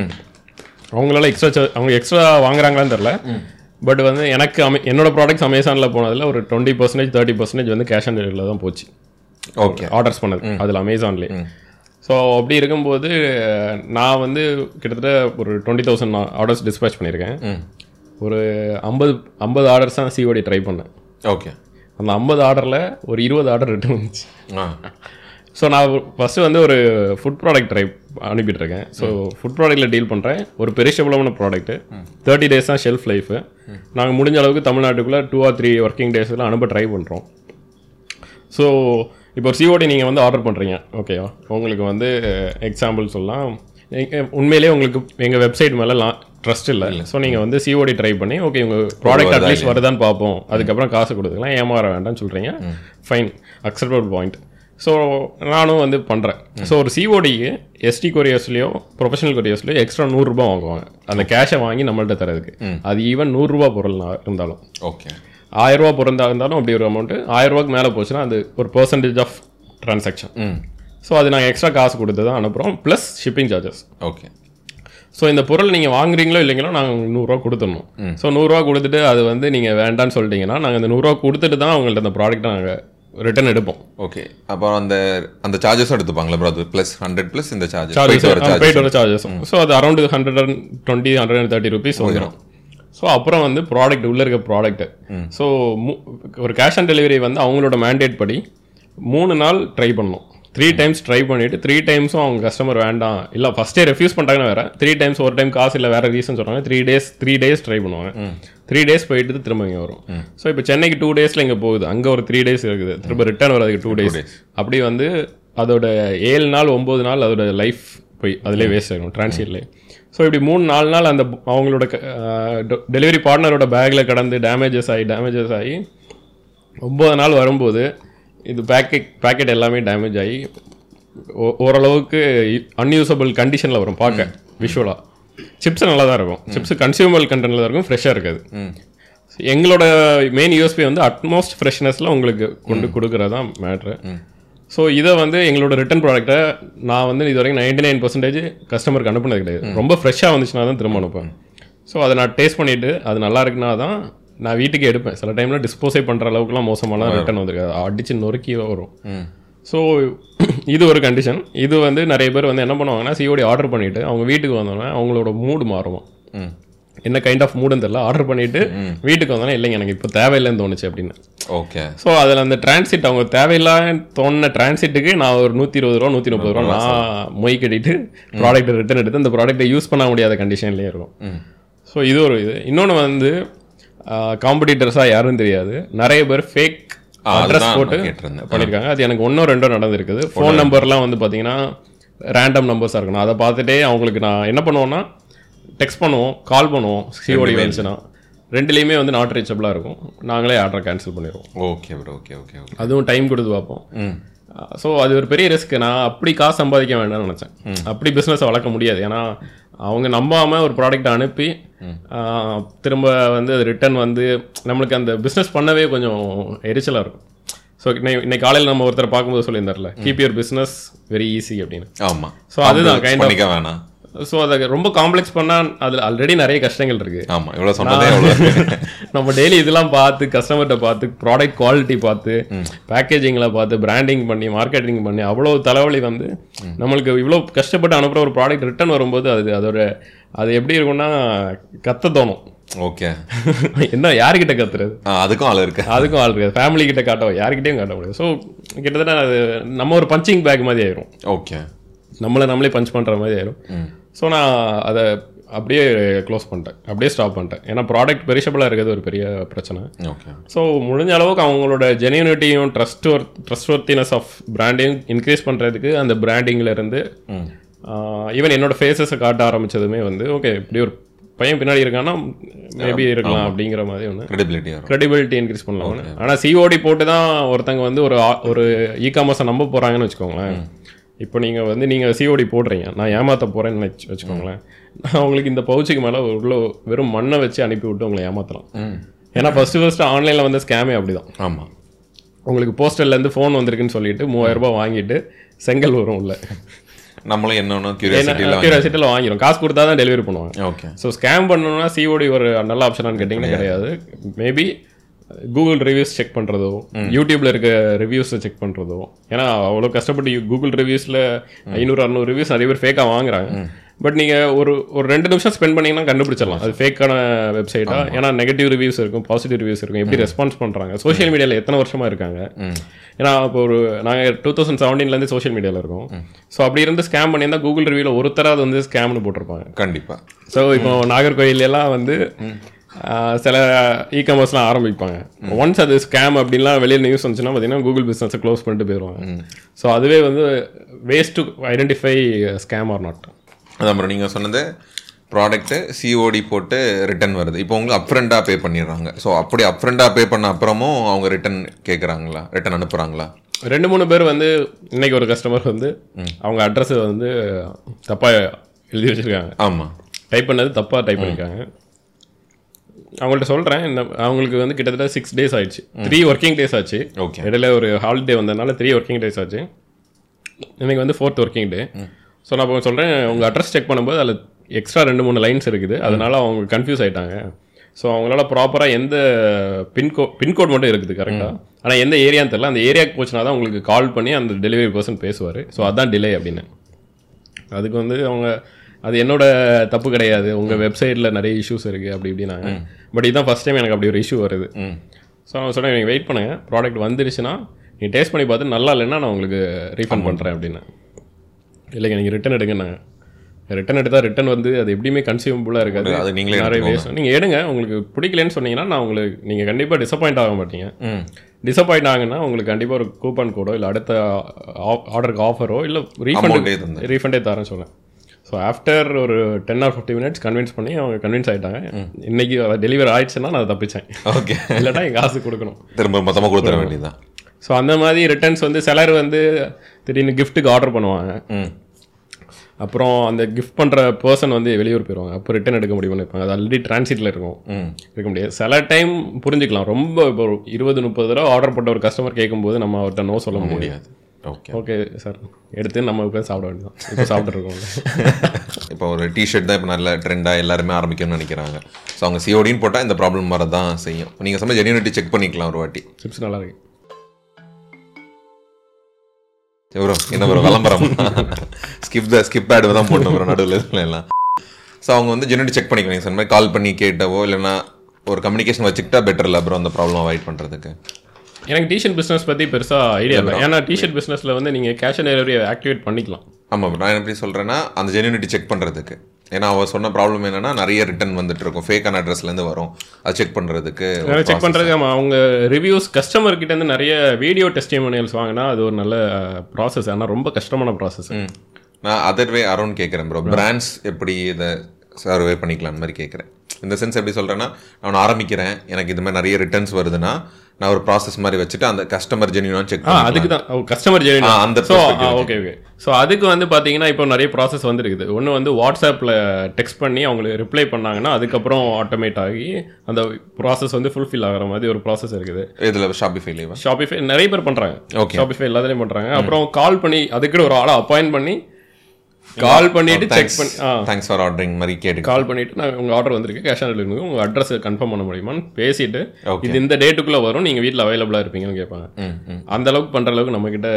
அவங்களால எக்ஸ்ட்ரா அவங்க எக்ஸ்ட்ரா வாங்குறாங்களான்னு தெரில பட் வந்து எனக்கு அமே என்னோட ப்ராடக்ட்ஸ் அமேசானில் போனதில் ஒரு டுவெண்ட்டி பர்சன்டேஜ் தேர்ட்டி பர்சன்டேஜ் வந்து கேஷ் ஆன் டெலிவரியில் தான் போச்சு. ஓகே ஆர்டர்ஸ் பண்ணது. அதில் அமேசான்லேயே ஸோ அப்படி இருக்கும்போது நான் வந்து கிட்டத்தட்ட ஒரு டுவெண்ட்டி தௌசண்ட் ஆர்டர்ஸ் டிஸ்பேச் பண்ணியிருக்கேன். ஒரு ஐம்பது ஐம்பது ஆர்டர்ஸ் தான் சிஓடி ட்ரை பண்ணேன். ஓகே அந்த ஐம்பது ஆர்டரில் ஒரு இருபது ஆர்டர் ரிட்டர்ன் வந்துச்சு. ஆ. ஸோ நான் ஃபஸ்ட்டு வந்து ஒரு ஃபுட் ப்ராடக்ட் ட்ரை அனுப்பிட்டு இருக்கேன் ஸோ ஃபுட் ப்ராடக்ட்டில் டீல் பண்ணுறேன் ஒரு பெரிஷபிளான ப்ராடக்ட் தேர்ட்டி டேஸ் தான் ஷெல்ஃப் லைஃபு நாங்கள் முடிஞ்ச அளவுக்கு தமிழ்நாட்டுக்குள்ளே டூ ஆர் த்ரீ ஒர்க்கிங் டேஸில் அனுப்ப ட்ரை பண்ணுறோம் ஸோ இப்போ ஒரு சிஓடி நீங்கள் வந்து ஆர்டர் பண்ணுறீங்க ஓகேவா உங்களுக்கு வந்து எக்ஸாம்பிள் சொல்லலாம். உண்மையிலேயே உங்களுக்கு எங்கள் வெப்சைட் மேலே ட்ரஸ்ட் இல்லை. ஸோ நீங்கள் வந்து சிஓடி ட்ரை பண்ணி ஓகே உங்கள் ப்ராடக்ட் அட்லீஸ்ட் வருதான்னு. பார்ப்போம். அதுக்கப்புறம் காசு கொடுத்துக்கலாம். ஏமாற வேண்டாம்னு சொல்கிறீங்க ஃபைன் அக்செப்டபிள் பாயிண்ட் ஸோ நானும் வந்து பண்ணுறேன் ஸோ ஒரு சிஓடிக்கு எஸ்டி கொரியர்ஸ்லையோ ப்ரொஃபஷனல் கொரியர்ஸ்லையோ எக்ஸ்ட்ரா நூறுரூபா வாங்குவாங்க. அந்த கேஷை வாங்கி நம்மள்ட்ட தரதுக்கு அது ஈவன் நூறுரூபா பொருள் நா- இருந்தாலும். ஓகே ஆயிரரூபா பொருந்தா இருந்தாலும் அப்படி ஒரு அமௌண்ட்டு ஆயிரரூபாக்கு மேலே போச்சுன்னா அது ஒரு பர்சன்டேஜ் ஆஃப் ட்ரான்சாக்ஷன் ஸோ அது நாங்கள் எக்ஸ்ட்ரா காசு கொடுத்து தான் அனுப்புகிறோம் plus shipping charges okay so இந்த பொருள் நீங்கள் வாங்குறீங்களோ இல்லைங்களோ நாங்கள் நூறுரூவா கொடுத்துடணும். ஸோ நூறுரூவா கொடுத்துட்டு அது வந்து நீங்கள் வேண்டான்னு சொல்லிட்டீங்கன்னா நாங்கள் இந்த நூறுரூவா கொடுத்துட்டு தான் அவங்கள்ட்ட அந்த ப்ராடக்ட்டை நாங்கள் ரிட்டர்ன் எடுப்போம். ஓகே அப்புறம் அந்த அந்த சார்ஜஸும் எடுத்துப்பாங்களா ப்ரோ அது ப்ளஸ் ஹண்ட்ரட் ப்ளஸ் இந்த சார்ஜஸ் போயிட்டு வர சார்ஜஸ் போயிட்டு வர சார்ஜஸ் ஸோ அது around hundred and twenty hundred and thirty rupees வந்துடும் ஸோ அப்புறம் வந்து ப்ராடக்ட் உள்ளே இருக்க ப்ராடக்ட் ஸோ ஒரு கேஷ் ஆன் டெலிவரி வந்து அவங்களோட மேண்டேட் படி மூணு நாள் ட்ரை பண்ணணும். த்ரீ டைம்ஸ் ட்ரை பண்ணிட்டு த்ரீ டைம்ஸும் அவங்க கஸ்டமர் வேண்டாம். இல்லை ஃபஸ்ட்டே ரெஃப்யூஸ் பண்ணிட்டாங்கன்னா வேற. த்ரீ டைம்ஸ் ஒரு டைம் காசு இல்லை வேற ரீசன் சொல்கிறாங்க three days three days try பண்ணுவாங்க த்ரீ டேஸ் போயிட்டு திரும்ப இங்கே வரும். ஸோ இப்போ சென்னைக்கு டூ டேஸில் இங்கே போகுது. அங்கே ஒரு த்ரீ டேஸ் இருக்குது. திரும்ப ரிட்டர்ன் வரதுக்கு டூ டேஸ் days. அப்படி வந்து அதோட ஏழு நாள் ஒம்பது நாள் அதோட லைஃப் போய் அதிலே வேஸ்ட் ஆகும் டிரான்சிட்லேயே ஸோ இப்படி மூணு நாலு நாள் அந்த அவங்களோட டெலிவரி பார்ட்னரோட பேக்கில் கடந்து டேமேஜஸ் ஆகி டேமேஜஸ் ஆகி ஒம்பது நாள் வரும்போது இது பேக்கெட் பேக்கெட் எல்லாமே டேமேஜ் ஆகி ஓ- ஓரளவுக்கு அன்யூசபிள் கண்டிஷனில் வரும் பார்க்க விஷுவலாக சிப்ஸ் நல்லா தான் இருக்கும் சிப்ஸ் கன்சியூமபிள் கண்டென்ட்டில் தான் இருக்கும். ஃப்ரெஷ்ஷாக இருக்காது. எங்களோட மெயின் யூஎஸ்பி வந்து அட்மோஸ்ட் ஃப்ரெஷ்னஸில் உங்களுக்கு கொண்டு கொடுக்குறது மேட்ரு ஸோ இதை வந்து எங்களோட ரிட்டன் ப்ராடக்ட்டை நான் வந்து இது வரைக்கும் நைன்டி நைன் பர்சன்டேஜ் கஸ்டமருக்கு அனுப்புனது கிடையாது. ரொம்ப ஃப்ரெஷ்ஷாக வந்துச்சுன்னா தான் திரும்ப அனுப்பேன் ஸோ அதை நான் டேஸ்ட் பண்ணிவிட்டு அது நல்லா இருக்குன்னா தான் நான் வீட்டுக்கு எடுப்பேன். சில டைமில் டிஸ்போஸே பண்ணுற அளவுக்குலாம் மோசமான ரிட்டன் வந்திருக்காது. அடிச்சு நொறுக்கி வரும். ஸோ இது ஒரு கண்டிஷன் இது வந்து நிறைய பேர் வந்து என்ன பண்ணுவாங்கன்னா சிஓடி ஆர்டர் பண்ணிவிட்டு அவங்க வீட்டுக்கு வந்தோடனே அவங்களோட மூடு மாறுமா என்ன கைண்ட் ஆஃப் மூடுன்னு தெரியல. ஆர்டர் பண்ணிட்டு வீட்டுக்கு வந்தோன்னே இல்லைங்க எனக்கு இப்போ தேவையில்லைன்னு தோணுச்சு அப்படின்னு. ஓகே. ஸோ அதில் அந்த டிரான்சிட் அவங்க தேவையில்லான்னு தோணுன டிரான்சிட்டுக்கு நான் ஒரு நூற்றி இருபது ரூபா நூற்றி முப்பது ரூபா நான் மொய் கட்டிட்டு ப்ராடக்ட் ரிட்டர்ன் எடுத்து அந்த ப்ராடக்ட்டை யூஸ் பண்ண முடியாத கண்டிஷன்லேயே இருக்கும். ஸோ இது ஒரு இது. இன்னொன்று வந்து காம்படிட்டர்ஸாக யாரும் தெரியாது. நிறைய பேர் ஃபேக் அட்ரஸ் போட்டு. பண்ணியிருக்காங்க அது எனக்கு ஒன்றோ ரெண்டோ நடந்திருக்குது. ஃபோன் நம்பர்லாம் வந்து பார்த்தீங்கன்னா ரேண்டம் நம்பர்ஸாக இருக்கணும். அதை பார்த்துட்டே அவங்களுக்கு நான் என்ன பண்ணுவோன்னா டெக்ஸ்ட் பண்ணுவோம் கால் பண்ணுவோம் சிஓடி வந்துச்சுன்னா. ரெண்டுலேயுமே வந்து நாட் ரீச்சபிளாக இருக்கும். நாங்களே ஆர்டரை கேன்சல் பண்ணிடுவோம். Okay bro okay okay okay அதுவும் டைம் கொடுத்து பார்ப்போம். ம். ஸோ அது ஒரு பெரிய ரிஸ்க் நான் அப்படி காசு சம்பாதிக்க வேண்டாம்னு நினச்சேன். அப்படி பிஸ்னஸை வளர்க்க முடியாது. ஏன்னா அவங்க நம்பாமல் ஒரு ப்ராடக்ட் அனுப்பி திரும்ப வந்து அது ரிட்டர்ன் வந்து நம்மளுக்கு அந்த பிஸ்னஸ் பண்ணவே கொஞ்சம் எரிச்சலாக இருக்கும். ஸோ இன்னைக்கு காலையில் நம்ம ஒருத்தர் பார்க்கும்போது சொல்லியிருந்தார்ல keep your business very easy அப்படின்னு. ஆமா. So, அதுதான் பண்ணிக்க வேணாம். ஸோ அதை ரொம்ப காம்ப்ளெக்ஸ் பண்ணால் அதில் ஆல்ரெடி நிறைய கஷ்டங்கள் இருக்குது ஆமா இவ்வளவு சொன்னதே நம்ம டெய்லி இதெல்லாம் பார்த்து கஸ்டமர்கிட்ட பார்த்து ப்ராடக்ட் குவாலிட்டி பார்த்து பேக்கேஜிங்கில் பார்த்து பிராண்டிங் பண்ணி மார்க்கெட்டிங் பண்ணி அவ்வளோ தலைவலி வந்து நம்மளுக்கு இவ்வளோ கஷ்டப்பட்டு அனுப்புகிற ஒரு ப்ராடக்ட் ரிட்டர்ன் வரும்போது அது அதோட அது எப்படி இருக்கும்னா கத்த தோணும். ஓகே என்ன யார்கிட்ட கத்துறது? அதுக்கும் ஆள் இருக்கு. அதுக்கும் ஆள் இருக்காது ஃபேமிலி கிட்ட காட்ட யார்கிட்டயும் காட்ட முடியாது. ஸோ கிட்டத்தட்ட அது நம்ம ஒரு பஞ்சிங் பேக் மாதிரி ஆயிரும். ஓகே நம்மளை நம்மளே பஞ்ச் பண்ணுற மாதிரி ஆயிரும். ஸோ நான் அதை அப்படியே க்ளோஸ் பண்ணிட்டேன். அப்படியே ஸ்டாப் பண்ணிட்டேன். ஏன்னா ப்ராடக்ட் பெரிஷபிளாக இருக்கிறது ஒரு பெரிய பிரச்சனை. ஓகே ஸோ முடிஞ்ச அளவுக்கு அவங்களோட ஜெனியூனிட்டியும் ட்ரஸ்ட் ட்ரஸ்ட் ஒர்த்தினஸ் ஆஃப் பிராண்டையும் இன்க்ரீஸ் பண்ணுறதுக்கு அந்த பிராண்டிங்கில் இருந்து ஈவன் என்னோட ஃபேஸஸை காட்ட ஆரம்பிச்சதுமே வந்து ஓகே இப்படி ஒரு பையன் பின்னாடி இருக்கான்னா மேபி இருக்கலாம் அப்படிங்கிற மாதிரி ஒன்று கிரெடிபிலிட்டி கிரெடிபிலிட்டி இன்க்ரீஸ் பண்ணலாம். ஆனால் சிஓடி போட்டு தான் ஒருத்தங்க வந்து ஒரு ஒரு இ காமர்ஸை நம்ப போகிறாங்கன்னு வச்சுக்கோங்களேன். இப்போ நீங்கள் வந்து நீங்கள் சிஓடி போடுறீங்க. நான் ஏமாற்ற போகிறேன்னு வச்சு வச்சுக்கோங்களேன். நான் உங்களுக்கு இந்த பவுச்சுக்கு மேலே உள்ள வெறும் மண்ணை வச்சு அனுப்பி விட்டு உங்களை ஏமாற்றலாம் ஏன்னா ஃபஸ்ட்டு ஃபஸ்ட்டு ஆன்லைனில் வந்து ஸ்கேமே அப்படிதான். ஆமாம் உங்களுக்கு போஸ்டர்லேருந்து ஃபோன் வந்திருக்குன்னு சொல்லிட்டு மூவாயிரம் ரூபாய் வாங்கிட்டு செங்கல் வரும் உள்ள. நம்மளும் என்னன்னு கியூரியாசிட்டியில் வாங்கிடும் காசு கொடுத்தா தான் டெலிவரி பண்ணுவாங்க. ஓகே ஸோ ஸ்கேம் பண்ணணும்னா சிஓடி ஒரு நல்ல ஆப்ஷனான்னு கேட்டிங்கன்னா கிடையாது. மேபி கூகுள் ரிவ்யூஸ் செக் பண்ணுறதோ யூடியூப்ல இருக்க ரிவ்யூஸை செக் பண்ணுறதோ ஏன்னா அவ்வளோ கஷ்டப்பட்டு கூகுள் ரிவ்யூஸில் ஐநூறு அறநூறு ரிவ்யூஸ் நிறைய பேர் ஃபேக்காக வாங்குறாங்க. பட் நீங்கள் ஒரு ஒரு ரெண்டு நிமிஷம் ஸ்பெண்ட் பண்ணீங்கன்னா கண்டுபிடிச்சிடலாம். அது ஃபேக்கான வெப்சைட்டா ஏன்னா நெகட்டிவ் ரிவ்யூஸ் இருக்கும் பாசிட்டிவ் ரிவ்யூஸ் இருக்கும். எப்படி ரெஸ்பான்ஸ் பண்ணுறாங்க சோஷியல் மீடியாவில் எத்தனை வருஷமா இருக்காங்க? ஏன்னா இப்போ ஒரு நாங்கள் டூ தௌசண்ட் செவன்டீன்லேருந்து சோஷியல் மீடியாவில் இருக்கோம். ஸோ அப்படி இருந்து ஸ்கேம் பண்ணியிருந்தா கூகுள் ரிவ்யூவில் ஒருத்தராவது வந்து ஸ்கேம்னு போட்டிருப்பாங்க. கண்டிப்பாக ஸோ இப்போ நாகர்கோயில் எல்லாம் வந்து சில இ காமர்ஸ்லாம் ஆரம்பிப்பாங்க ஒன்ஸ் அது ஸ்கேம் அப்படின்லாம் வெளியே நியூஸ் வந்துச்சுன்னா பார்த்தீங்கன்னா கூகுள் பிஸ்னஸை க்ளோஸ் பண்ணிட்டு போயிடுவாங்க ஸோ அதுவே வந்து waste to identify scam or not அதான் அப்புறம் நீங்கள் சொன்னது ப்ராடக்ட்டு சிஓடி போட்டு ரிட்டர்ன் வருது. இப்போ உங்களுக்கு அப்ரெண்டாக பே பண்ணிடுறாங்க. ஸோ அப்படி அப்ரெண்டாக பே பண்ண அப்புறமும் அவங்க ரிட்டர்ன் கேட்குறாங்களா ரிட்டர்ன் அனுப்புகிறாங்களா ரெண்டு மூணு பேர் வந்து இன்னைக்கு ஒரு கஸ்டமர் வந்து அவங்க அட்ரஸ் வந்து தப்பாக எழுதி வச்சிருக்காங்க. ஆமாம் டைப் பண்ணது தப்பாக டைப் பண்ணியிருக்காங்க அவங்கள்ட்ட சொல்கிறேன் இந்த அவங்களுக்கு வந்து கிட்டத்தட்ட சிக்ஸ் டேஸ் ஆயிடுச்சு. த்ரீ ஒர்க்கிங் டேஸ் ஆச்சு. ஓகே இடையில ஒரு ஹாலிடே வந்ததுனால த்ரீ ஒர்க்கிங் டேஸ் ஆச்சு. இன்னைக்கு வந்து ஃபோர்த் ஒர்க்கிங் டே ஸோ நான் இப்போ சொல்கிறேன் உங்கள் அட்ரஸ் செக் பண்ணும்போது அதில் எக்ஸ்ட்ரா ரெண்டு மூணு லைன்ஸ் இருக்குது. அதனால அவங்க கன்ஃபியூஸ் ஆயிட்டாங்க. ஸோ அவங்களால ப்ராப்பராக எந்த பின்கோ பின்கோட் மட்டும் இருக்குது கரெக்டாக ஆனால் எந்த ஏரியான்னு தெரியல. அந்த ஏரியாவுக்கு போச்சுனா தான் உங்களுக்கு கால் பண்ணி அந்த டெலிவரி பர்சன் பேசுவார். ஸோ அதான் டிலே அப்படின்னு. அதுக்கு வந்து அவங்க அது என்னோட தப்பு கிடையாது. உங்கள் வெப்சைட்டில் நிறைய இஷ்யூஸ் இருக்குது அப்படி இப்படின்னாங்க. பட் இதுதான் ஃபஸ்ட் டைம் எனக்கு அப்படி ஒரு இஷ்யூ வருது. ஸோ நான் சொன்னேன் நீங்கள் வெயிட் பண்ணுங்க. ப்ராடக்ட் வந்துருச்சுன்னா நீ டேஸ்ட் பண்ணி பார்த்து நல்லா இல்லைன்னா நான் உங்களுக்கு ரீஃபண்ட் பண்ணுறேன் அப்படின்னு. இல்லைங்க நீங்கள் ரிட்டன் எடுங்கண்ணாங்க ரிட்டன் எடுத்தால் ரிட்டன் வந்து அது எப்படியுமே கன்சியூமபுளாக இருக்காது. அது நீங்களே நிறைய வேஸ்ட் நீங்கள் எடுங்க. உங்களுக்கு பிடிக்கலன்னு சொன்னீங்கன்னா நான் உங்களுக்கு நீங்கள் கண்டிப்பாக டிசப்பாயிண்ட் ஆக மாட்டீங்க. டிசப்பாயிண்ட் ஆகுன்னா உங்களுக்கு கண்டிப்பாக ஒரு கூப்பன் கோடோ இல்லை அடுத்த ஆர்டருக்கு ஆஃபரோ இல்லை ரீஃபண்ட். ரீஃபண்டே தரேன் சொல்லேன் ஸோ ஆஃப்டர் ஒரு ten or fifty minutes convince பண்ணி அவங்க கன்வின்ஸ் ஆகிட்டாங்க இன்னைக்கு டெலிவரி ஆயிடுச்சுன்னா நான் அதை தப்பிச்சேன். ஓகே. இல்லைன்னா என் காசு கொடுக்கணும். திரும்ப மொத்தமாக கொடுத்துட வேண்டியதுதான். ஸோ அந்த மாதிரி ரிட்டர்ன்ஸ் வந்து சிலர் வந்து திடீர்னு கிஃப்ட்டுக்கு ஆர்டர் பண்ணுவாங்க. ம். அப்புறம் அந்த கிஃப்ட் பண்ணுற பர்சன் வந்து வெளியூர் போயிடுவாங்க அப்போ ரிட்டர்ன் எடுக்க முடியும்னு இருப்பாங்க அது ஆல்ரெடி டிரான்சிட்டில் இருக்கும். ம். இருக்க முடியாது. சில டைம் புரிஞ்சுக்கலாம். ரொம்ப இப்போ இருபது முப்பது தடவை ஆர்டர் போட்ட ஒரு கஸ்டமர் கேட்கும்போது நம்ம அவர்கிட்ட நோ சொல்ல முடியாது. ஓகே ஓகே சார் எடுத்து நம்ம உட்காந்து சாப்பிட வேண்டியதான் இப்போ சாப்பிட்ருக்கோம் இப்போ ஒரு டிஷர்ட் தான் இப்போ நல்ல ட்ரெண்டாக எல்லாருமே ஆரம்பிக்கணும்னு நினைக்கிறாங்க. ஸோ அவங்க சிஓடின்னு போட்டால் இந்த ப்ராப்ளம் வர தான் செய்யும் நீங்கள் சமயம் ஜெனியூனிட்டி செக் பண்ணிக்கலாம் ஒரு வாட்டி. சிப்ஸ் நல்லா இருக்கு. ப்ரோ என்ன ப்ரோ விளம்பரம்? ஸ்கிப் த ஸ்கிப் ஆடு தான் போடணும் ப்ரோ நடுவில் எல்லாம். ஸோ அவங்க வந்து ஜெனியூனிட்டி செக் பண்ணிக்கணும். சார் மாதிரி கால் பண்ணி கேட்டவோ இல்லைன்னா ஒரு கம்யூனிகேஷன் வச்சுக்கிட்டா பெட்டர் இல்லை ப்ரோ அந்த ப்ராப்ளம் அவாய்ட் பண்ணுறதுக்கு எனக்கு டிஷர்ட் பிஸ்னஸ் பற்றி பெருசாக ஐடியா இல்லை ஏன்னா டிஷர்ட் பிஸ்னஸில் வந்து நீங்கள் கேஷ் ஆன் டெலிவரி ஆக்டிவேட் பண்ணிக்கலாம். ஆமாம் நான் எப்படி சொல்கிறேன்னா அந்த ஜெனியூனிட்டி செக் பண்ணுறதுக்கு ஏன்னா அவ சொன்ன ப்ராப்ளம் என்னன்னா நிறைய ரிட்டர்ன் வந்துட்டு இருக்கும். ஃபேக்கான அட்ரஸ்லேருந்து வரும். அது செக் பண்ணுறதுக்கு செக் பண்ணுறதுக்கு ஆமாம் அவங்க ரிவ்யூஸ் கஸ்டமர் கிட்ட இருந்து நிறைய வீடியோ டெஸ்டிமோனியல்ஸ் வாங்கினா அது ஒரு நல்ல ப்ராசஸ் ஆனால் ரொம்ப கஷ்டமான ப்ராசஸ். நான் அதர் வே அரௌண்ட் கேட்குறேன் ப்ரோ பிராண்ட்ஸ் எப்படி இதை சர்வே பண்ணிக்கலாம் மாதிரி கேட்குறேன் இந்த சென்ஸ் எப்படி சொல்கிறேன்னா நான் ஆரம்பிக்கிறேன். எனக்கு இது மாதிரி நிறைய ரிட்டர்ன்ஸ் வருதுன்னா நான் ஒரு ப்ராசஸ் மாதிரி வச்சுட்டு அந்த கஸ்டமர் ஜென்யூனாக செக் அதுக்கு தான் கஸ்டமர் ஆ, அந்த ஸோ ஓகே ஓகே ஸோ அதுக்கு வந்து பார்த்தீங்கன்னா இப்போ நிறைய ப்ராசஸ் வந்துருக்குது. ஒன்று வந்து வாட்ஸ்அப்பில் டெக்ஸ்ட் பண்ணி அவங்களுக்கு ரிப்ளை பண்ணாங்கன்னா அதுக்கப்புறம் ஆட்டோமேட் ஆகி அந்த ப்ராசஸ் வந்து ஃபுல்ஃபில் ஆகிற மாதிரி ஒரு ப்ராசஸ் இருக்குது. இதில் ஷாப்பிஃபைலேவா ஷாப்பிஃபை நிறைய பேர் பண்ணுறாங்க Okay. ஷாப்பிஃபை எல்லாத்துலேயும் பண்ணுறாங்க அப்புறம் கால் பண்ணி அதுக்கு ஒரு ஆளை அப்பாயின்ட் பண்ணி கால் பண்ணிட்டு செக் தேங்க்ஸ் பண்ணி தேங்க்ஸ் ஃபார் ஆர்டரிங் மாதிரி கேட்டு கால் பண்ணிட்டு நான் உங்க ஆர்டர் வந்திருக்கு. கேஷ் ஆன் டெலிவரி உங்க அட்ரஸ் கன்ஃபார்ம் பண்ண முடியுமான்னு பேசிட்டு. இது இந்த டேட்டுக்குள்ள வரும். நீங்க வீட்ல அவைலபிளா இருப்பீங்கன்னு கேட்பாங்க. அந்த அளவுக்கு பண்ற அளவுக்கு நம்ம கிட்ட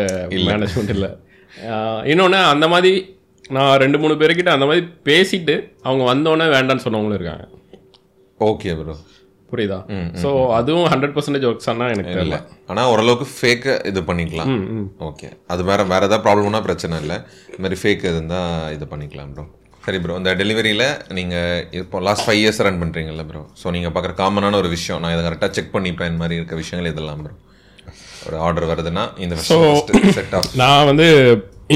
மேனேஜ்மெண்ட் இல்ல. இன்னொன்னு அந்த மாதிரி நான் ரெண்டு மூணு பேர்கிட்ட அந்த மாதிரி பேசிட்டு அவங்க வந்தோடனே வேண்டாம்னு சொன்னவங்களும் இருக்காங்க. ஓகே ப்ரோ புரியுதா? ஸோ அதுவும் ஹண்ட்ரட் பர்சன்டேஜ் ஒர்க்ஸ் ஆனால் எனக்கு தெரியல. ஆனால் ஓரளவுக்கு ஃபேக்கு இது பண்ணிக்கலாம். ஓகே அது வேற வேற ஏதாவது ப்ராப்ளம்னா பிரச்சனை இல்லை. இந்த மாதிரி ஃபேக் இருந்தால் இது பண்ணிக்கலாம் ப்ரோ சரி ப்ரோ இந்த டெலிவரியில் நீங்கள் இப்போ லாஸ்ட் ஃபைவ் இயர்ஸ் ரன் பண்ணுறீங்கல்ல ப்ரோ ஸோ நீங்கள் பார்க்குற காமனான ஒரு விஷயம். நான் இதை கரெக்டாக செக் பண்ணிப்பேன் இந்த மாதிரி இருக்க விஷயங்கள் இதெல்லாம் ப்ரோ ஒரு ஆர்டர் வருதுன்னா இந்த செட் ஆஃப் நான் வந்து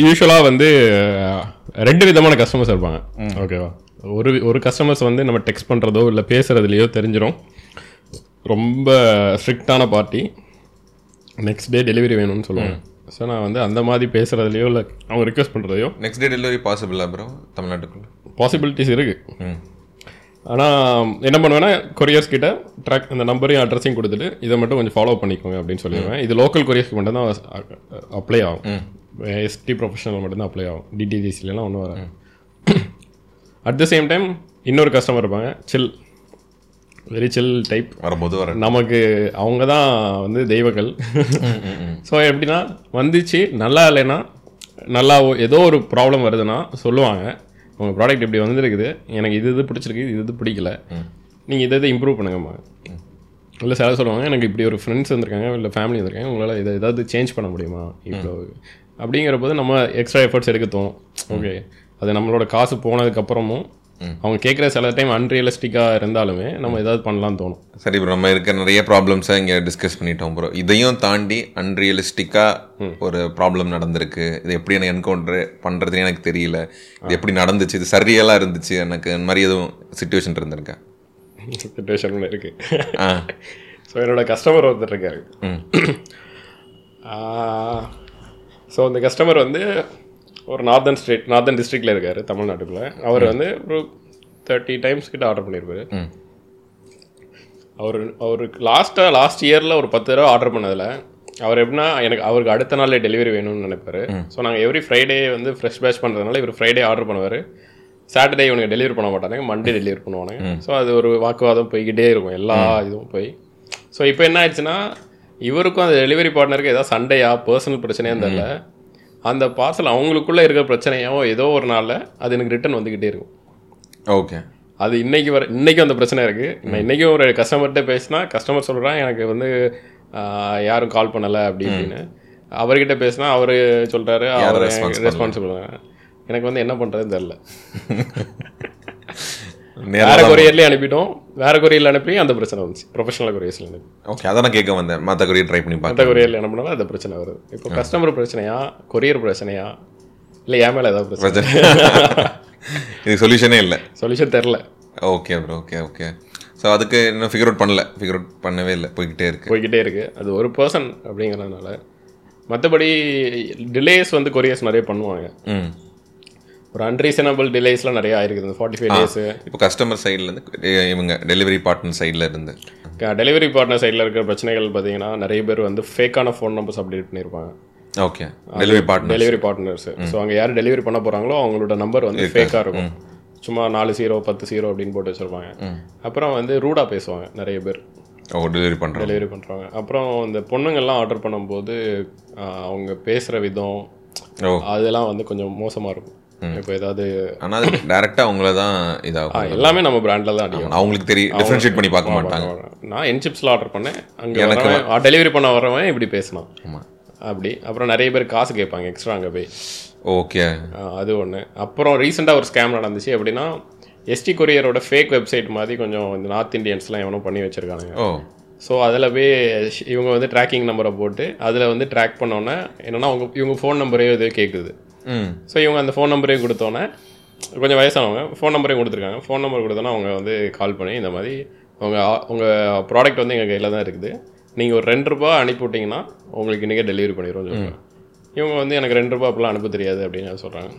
யூஸ்வலாக வந்து ரெண்டு விதமான கஸ்டமர்ஸ் இருப்பாங்க. ஓகேவா ஒரு ஒரு கஸ்டமர்ஸ் வந்து நம்ம டெக்ஸ்ட் பண்ணுறதோ இல்லை பேசுகிறதுலையோ தெரிஞ்சிடும் ரொம்ப ஸ்ட்ரிக்டான பார்ட்டி நெக்ஸ்ட் டே டெலிவரி வேணும்னு சொல்லுவாங்க. ஸோ நான் வந்து அந்த மாதிரி பேசுகிறதுலையோ இல்லை அவங்க ரிக்வெஸ்ட் பண்ணுறதையோ நெக்ஸ்ட் டே டெலிவரி பாசிபிளா ப்ரோ தமிழ்நாட்டுக்குள்ள. பாசிபிலிட்டிஸ் இருக்குது ஆனால் என்ன பண்ணுவேன்னா கொரியர்ஸ் கிட்ட ட்ராக் அந்த நம்பரையும் அட்ரஸையும் கொடுத்துட்டு இதை மட்டும் கொஞ்சம் ஃபாலோ பண்ணிக்கோங்க அப்படின்னு சொல்லிடுவேன். இது லோக்கல் கொரியர்ஸ்க்கு மட்டும் தான் அப்ளை ஆகும். எஸ்டி ப்ரொஃபஷனல் மட்டும்தான் அப்ளை ஆகும். டிடிஜிசிலாம் ஒன்றும் வராது. அட் த சேம் டைம் இன்னொரு கஸ்டமர் இருப்பாங்க சில் வெரி சில் டைப் வரும்போது வர நமக்கு அவங்க தான் வந்து தெய்வங்கள். ஸோ எப்படின்னா வந்துச்சு நல்லா இல்லைன்னா நல்லா ஏதோ ஒரு ப்ராப்ளம் வருதுன்னா சொல்லுவாங்க. உங்கள் ப்ராடக்ட் இப்படி வந்துருக்குது எனக்கு இது இது பிடிச்சிருக்கு இது இது பிடிக்கல. நீங்கள் இதை இதை இம்ப்ரூவ் பண்ணுங்கம்மா. இல்லை சில சொல்லுவாங்க எனக்கு இப்படி ஒரு ஃப்ரெண்ட்ஸ் வந்திருக்காங்க இல்லை ஃபேமிலி வந்திருக்காங்க உங்களால் இதை ஏதாவது சேஞ்ச் பண்ண முடியுமா? இவ்வளோ அப்படிங்கிற போது நம்ம எக்ஸ்ட்ரா எஃபர்ட்ஸ் எடுக்க தோணும் ஓகே அது நம்மளோட காசு போனதுக்கப்புறமும் அவங்க கேட்குற சில டைம் அன்ரியலிஸ்டிக்காக இருந்தாலுமே நம்ம ஏதாவது பண்ணலாம்னு தோணும். சரி ப்ரோ நம்ம இருக்க நிறைய ப்ராப்ளம்ஸை இங்கே டிஸ்கஸ் பண்ணிட்டோம் ப்ரோ இதையும் தாண்டி அன்ரியலிஸ்டிக்காக ஒரு ப்ராப்ளம் நடந்திருக்கு. இது எப்படி எனக்கு என்கவுண்டர் பண்ணுறதுன்னு எனக்கு தெரியல. இது எப்படி நடந்துச்சு? இது சரியெல்லாம் இருந்துச்சு. எனக்கு இந்த மாதிரி எதுவும் சுச்சுவேஷன் இருந்திருக்கா? சுச்சுவேஷன் இருக்கு. ஆ. ஸோ என்னோட கஸ்டமர் ஒருத்தர் இருக்காரு. ஸோ அந்த கஸ்டமர் வந்து ஒரு நார்தன் ஸ்டேட் நார்தன் டிஸ்ட்ரிக்டில் இருக்கார் தமிழ்நாட்டுக்குள்ள. அவர் வந்து ஒரு தேர்ட்டி டைம்ஸ் கிட்ட ஆர்டர் பண்ணியிருப்பாரு அவர் அவருக்கு லாஸ்ட்டாக லாஸ்ட் இயரில் ஒரு பத்து தடவை ஆர்டர் பண்ணதில் அவர் எப்படின்னா எனக்கு அவருக்கு அடுத்த நாளே டெலிவரி வேணும்னு நினைப்பாரு. ஸோ நாங்கள் எவ்ரி ஃப்ரைடே வந்து ஃப்ரெஷ் பேட்ச் பண்ணுறதுனால இவர் ஃப்ரைடே ஆர்டர் பண்ணுவார். சாட்டர்டே இவனுக்கு டெலிவரி பண்ண மாட்டானுங்க மண்டே டெலிவரி பண்ணுவானுங்க. ஸோ அது ஒரு வாக்குவாதம் போய்கிட்டே இருக்கும் எல்லா இதுவும் போய். ஸோ இப்போ என்ன ஆயிடுச்சுன்னா இவருக்கும் அந்த டெலிவரி பார்ட்னருக்கு ஏதாவது சண்டையா பர்சனல் பிரச்சனையா தெரியல. அந்த பார்சல் அவங்களுக்குள்ள இருக்கிற பிரச்சனையாவோ ஏதோ ஒரு நாளில் அது எனக்கு ரிட்டர்ன் வந்துக்கிட்டே இருக்கும். ஓகே அது இன்னைக்கு வர இன்னைக்கும் அந்த பிரச்சனை இருக்கு. நான் இன்னைக்கும் ஒரு கஸ்டமர்கிட்ட பேசினா கஸ்டமர் சொல்றான் எனக்கு வந்து யாரும் கால் பண்ணல அப்படி இப்படின்னு. அவர்கிட்ட பேசினா அவரு சொல்றாரு அவர் ரெஸ்பான்சிபிள் எனக்கு வந்து என்ன பண்றதுன்னு தெரியல. வேற கொரியர்லயே அனுப்பிட்டோம். வேற கொரியர்ல அனுப்பி அந்த பிரச்சனை வந்துச்சு. ப்ரொஃபஷனல் கொரியர்ஸ்ல அனுப்பி. ஓகே அதான் நான் கேட்க வந்தேன். மற்ற கொரிய ட்ரை பண்ணி மற்ற கொரியர்ல பண்ணாலும் அந்த பிரச்சனை வருது. இப்போ கஸ்டமர் பிரச்சனையா கொரியர் பிரச்சனையா இல்லை என் மேல ஏதாவது பிரச்சனை? இதுக்கு சொல்யூஷனே இல்லை. சொல்யூஷன் தெரில okay bro okay okay so அதுக்கு இன்னும் ஃபிகர் அவுட் பண்ணல. ஃபிகர் அவுட் பண்ணவே இல்லை. போய்கிட்டே இருக்கு. போய்கிட்டே இருக்கு. அது ஒரு பர்சன் அப்படிங்கிறதுனால மற்றபடி டிலேஸ் வந்து கொரியர்ஸ் நிறைய பண்ணுவாங்க. ம். ஒரு அன்ரீசனபிள் டிலேஸ்லாம் நிறைய ஆயிருக்குது. இந்த ஃபார்ட்டி ஃபைவ் டேஸ் இப்போ கஸ்டமர் சைட்லேருந்து இவங்க டெலிவரி பார்ட்னர் சைடில் இருந்து. டெலிவரி பார்ட்னர் சைடில் இருக்கிற பிரச்சனைகள் பார்த்தீங்கன்னா நிறைய பேர் வந்து ஃபேக்கான ஃபோன் நம்பர்ஸ் அப்டேட் பண்ணியிருப்பாங்க. Okay delivery partner delivery partners so அங்கே யார் டெலிவரி பண்ண போகிறாங்களோ அவங்களோட நம்பர் வந்து ஃபேக்காக இருக்கும். சும்மா நாலு ஜீரோ பத்து ஜீரோ அப்படின்னு போட்டு வச்சிருப்பாங்க. அப்புறம் வந்து ரூடாக பேசுவாங்க நிறைய பேர். ஓ டெலிவரி பண்ணுறோம் டெலிவரி பண்ணுறாங்க அப்புறம் இந்த பொண்ணுங்கள்லாம் ஆர்டர் பண்ணும்போது அவங்க பேசுகிற விதம் அதெல்லாம் வந்து கொஞ்சம் மோசமாக இருக்கும். இப்போ ஏதாவது ஆனால் அது டேரெக்டாக அவங்கள தான் இதாகும். எல்லாமே நம்ம பிராண்டில் தான் அடிக்கும். அவங்களுக்கு தெரியும் டிஃப்ரென்ஷியேட் பண்ணி பார்க்க மாட்டாங்க. நான் என்சிப்ஸில் ஆர்டர் பண்ணேன். அங்கே வரவன் டெலிவரி பண்ண வரவன் இப்படி பேசினான். ஆமாம் அப்படி. அப்புறம் நிறைய பேர் காசு கேட்பாங்க எக்ஸ்ட்ரா அங்கே போய். ஓகே. அது ஒன்று அப்புறம் ரீசெண்டாக ஒரு ஸ்கேம் நடந்துச்சு. எப்படின்னா எஸ்டி கொரியரோட ஃபேக் வெப்சைட் மாதிரி கொஞ்சம் இந்த நார்த் இந்தியன்ஸ்லாம் எவனோ பண்ணி வச்சிருக்கானுங்க. ஓ. ஸோ அதில் போய் இவங்க வந்து ட்ராக்கிங் நம்பரை போட்டு அதில் வந்து ட்ராக் பண்ணோன்னே என்னன்னா அவங்க இவங்க ஃபோன் நம்பரே இது கேட்குது ஸோ இவங்க அந்த ஃபோன் நம்பரையும் கொடுத்தோன்னே கொஞ்சம் வயசானவங்க ஃபோன் நம்பரையும் கொடுத்துருக்காங்க. ஃபோன் நம்பர் கொடுத்தோன்னா அவங்க வந்து கால் பண்ணி இந்த மாதிரி உங்க உங்கள் ப்ராடக்ட் வந்து எங்கள் கையில் தான் இருக்குது. நீங்கள் ஒரு ரெண்டு ரூபா அனுப்பி விட்டிங்கன்னா உங்களுக்கு இன்றைக்கே டெலிவரி பண்ணிடுவோம் சொல்லுவாங்க இவங்க வந்து எனக்கு ரெண்டு ரூபா அப்பெல்லாம் அனுப்ப தெரியாது அப்படின்னு சொல்கிறாங்க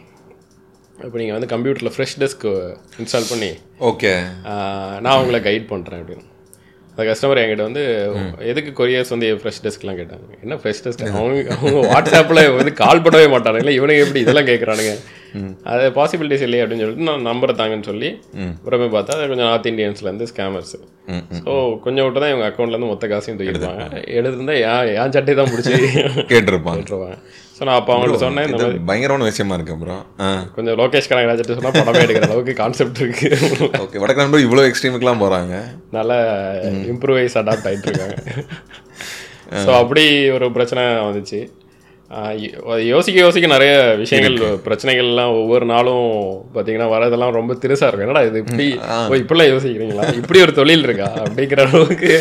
இப்போ நீங்கள் வந்து கம்ப்யூட்டரில் ஃப்ரெஷ் டெஸ்க் இன்ஸ்டால் பண்ணி ஓகே நான் உங்களை கைட் பண்ணுறேன் அப்படின்னு. அந்த கஸ்டமர் என்கிட்ட வந்து எதுக்கு கொரியர்ஸ் வந்து ஃப்ரெஷ் டெஸ்க்லாம் கேட்டாங்க? என்ன ஃப்ரெஷ் டெஸ்க் அவங்க அவங்க வாட்ஸ்அப்பில் வந்து கால் பண்ணவே மாட்டானுங்க. இல்லை இவனுங்க எப்படி இதெல்லாம் கேட்குறானுங்க அது பாசிபிலிட்டிஸ் இல்லையே அப்படின்னு சொல்லிட்டு நான் நம்பர் தாங்கன்னு சொல்லி அப்புறமே பார்த்தா அது கொஞ்சம் நார்த் இந்தியன்ஸ்லேருந்து ஸ்கேமர்ஸ் ஸோ கொஞ்சம் விட்டு தான் இவங்க அக்கௌண்ட்லேருந்து மொத்த காசையும் தூக்கிடுவாங்க எடுத்திருந்தா ஏன் ஏன் சட்டை தான் பிடிச்சி கேட்டிருப்பாங்க. விட்டுருவாங்க ஸோ நான் அப்போ அவங்கள்ட்ட சொன்னேன் இந்த மாதிரி பயங்கரமான விஷயமா இருக்கு அப்புறம் கொஞ்சம் லோகேஷ் கனகராஜ் சொன்னால் படமே எடுக்கிற அளவுக்கு கான்செப்ட் இருக்கு. ஓகே வடக்கு நண்பர் இவ்வளோ எக்ஸ்ட்ரீமுக்குலாம் போகிறாங்க நல்லா இம்ப்ரூவைஸ் அடாப்ட் ஆகிட்டு இருக்காங்க. ஸோ அப்படி ஒரு பிரச்சனை வந்துச்சு. யோசிக்க யோசிக்க நிறைய விஷயங்கள் பிரச்சனைகள்லாம் ஒவ்வொரு நாளும் பார்த்தீங்கன்னா வரதெல்லாம் ரொம்ப திருசா இருக்கும். என்னடா இது இப்படி ஓ இப்படிலாம் யோசிக்கிறீங்களா? இப்படி ஒரு தொழில் இருக்கா? அப்படிங்கிற அளவுக்கு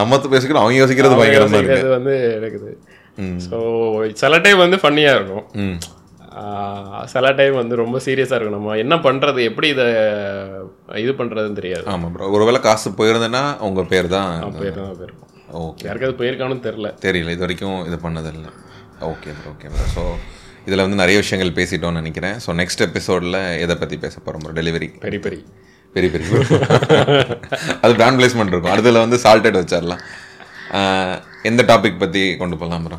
நம்ம பேசிக்கிறோம் அவங்க யோசிக்கிறது பயங்கரமா இருக்கு. யோசிக்கிறது வந்து இருக்குது ஸோ சில டைம் வந்து ஃபன்னியாக இருக்கும். சில டைம் வந்து ரொம்ப சீரியஸாக இருக்கும். நம்ம என்ன பண்ணுறது எப்படி இதை இது பண்ணுறதுன்னு தெரியாது. ஆமாம் ப்ரோ ஒருவேளை காசு போயிருந்தேன்னா உங்கள் பேர் தான் போயிருந்தோம் போயிருக்கோம் ஓகே. யாருக்காவது போயிருக்கானு தெரில தெரியல இது வரைக்கும் இது பண்ணதில்லை. Okay bro okay bro so இதில் வந்து நிறைய விஷயங்கள் பேசிட்டோம்னு நினைக்கிறேன். ஸோ நெக்ஸ்ட் எபிசோடில் எதை பற்றி பேச போகிறோம் ப்ரோ டெலிவரி பெரிய பெரிய பெரிய பெரிய அது பிராண்ட் பிளேஸ்மெண்ட் இருக்கும். அடுத்ததுல வந்து சால்டட் வச்சிடலாம் எந்த டாபிக் பற்றி கொண்டு போகலாம் ப்ரோ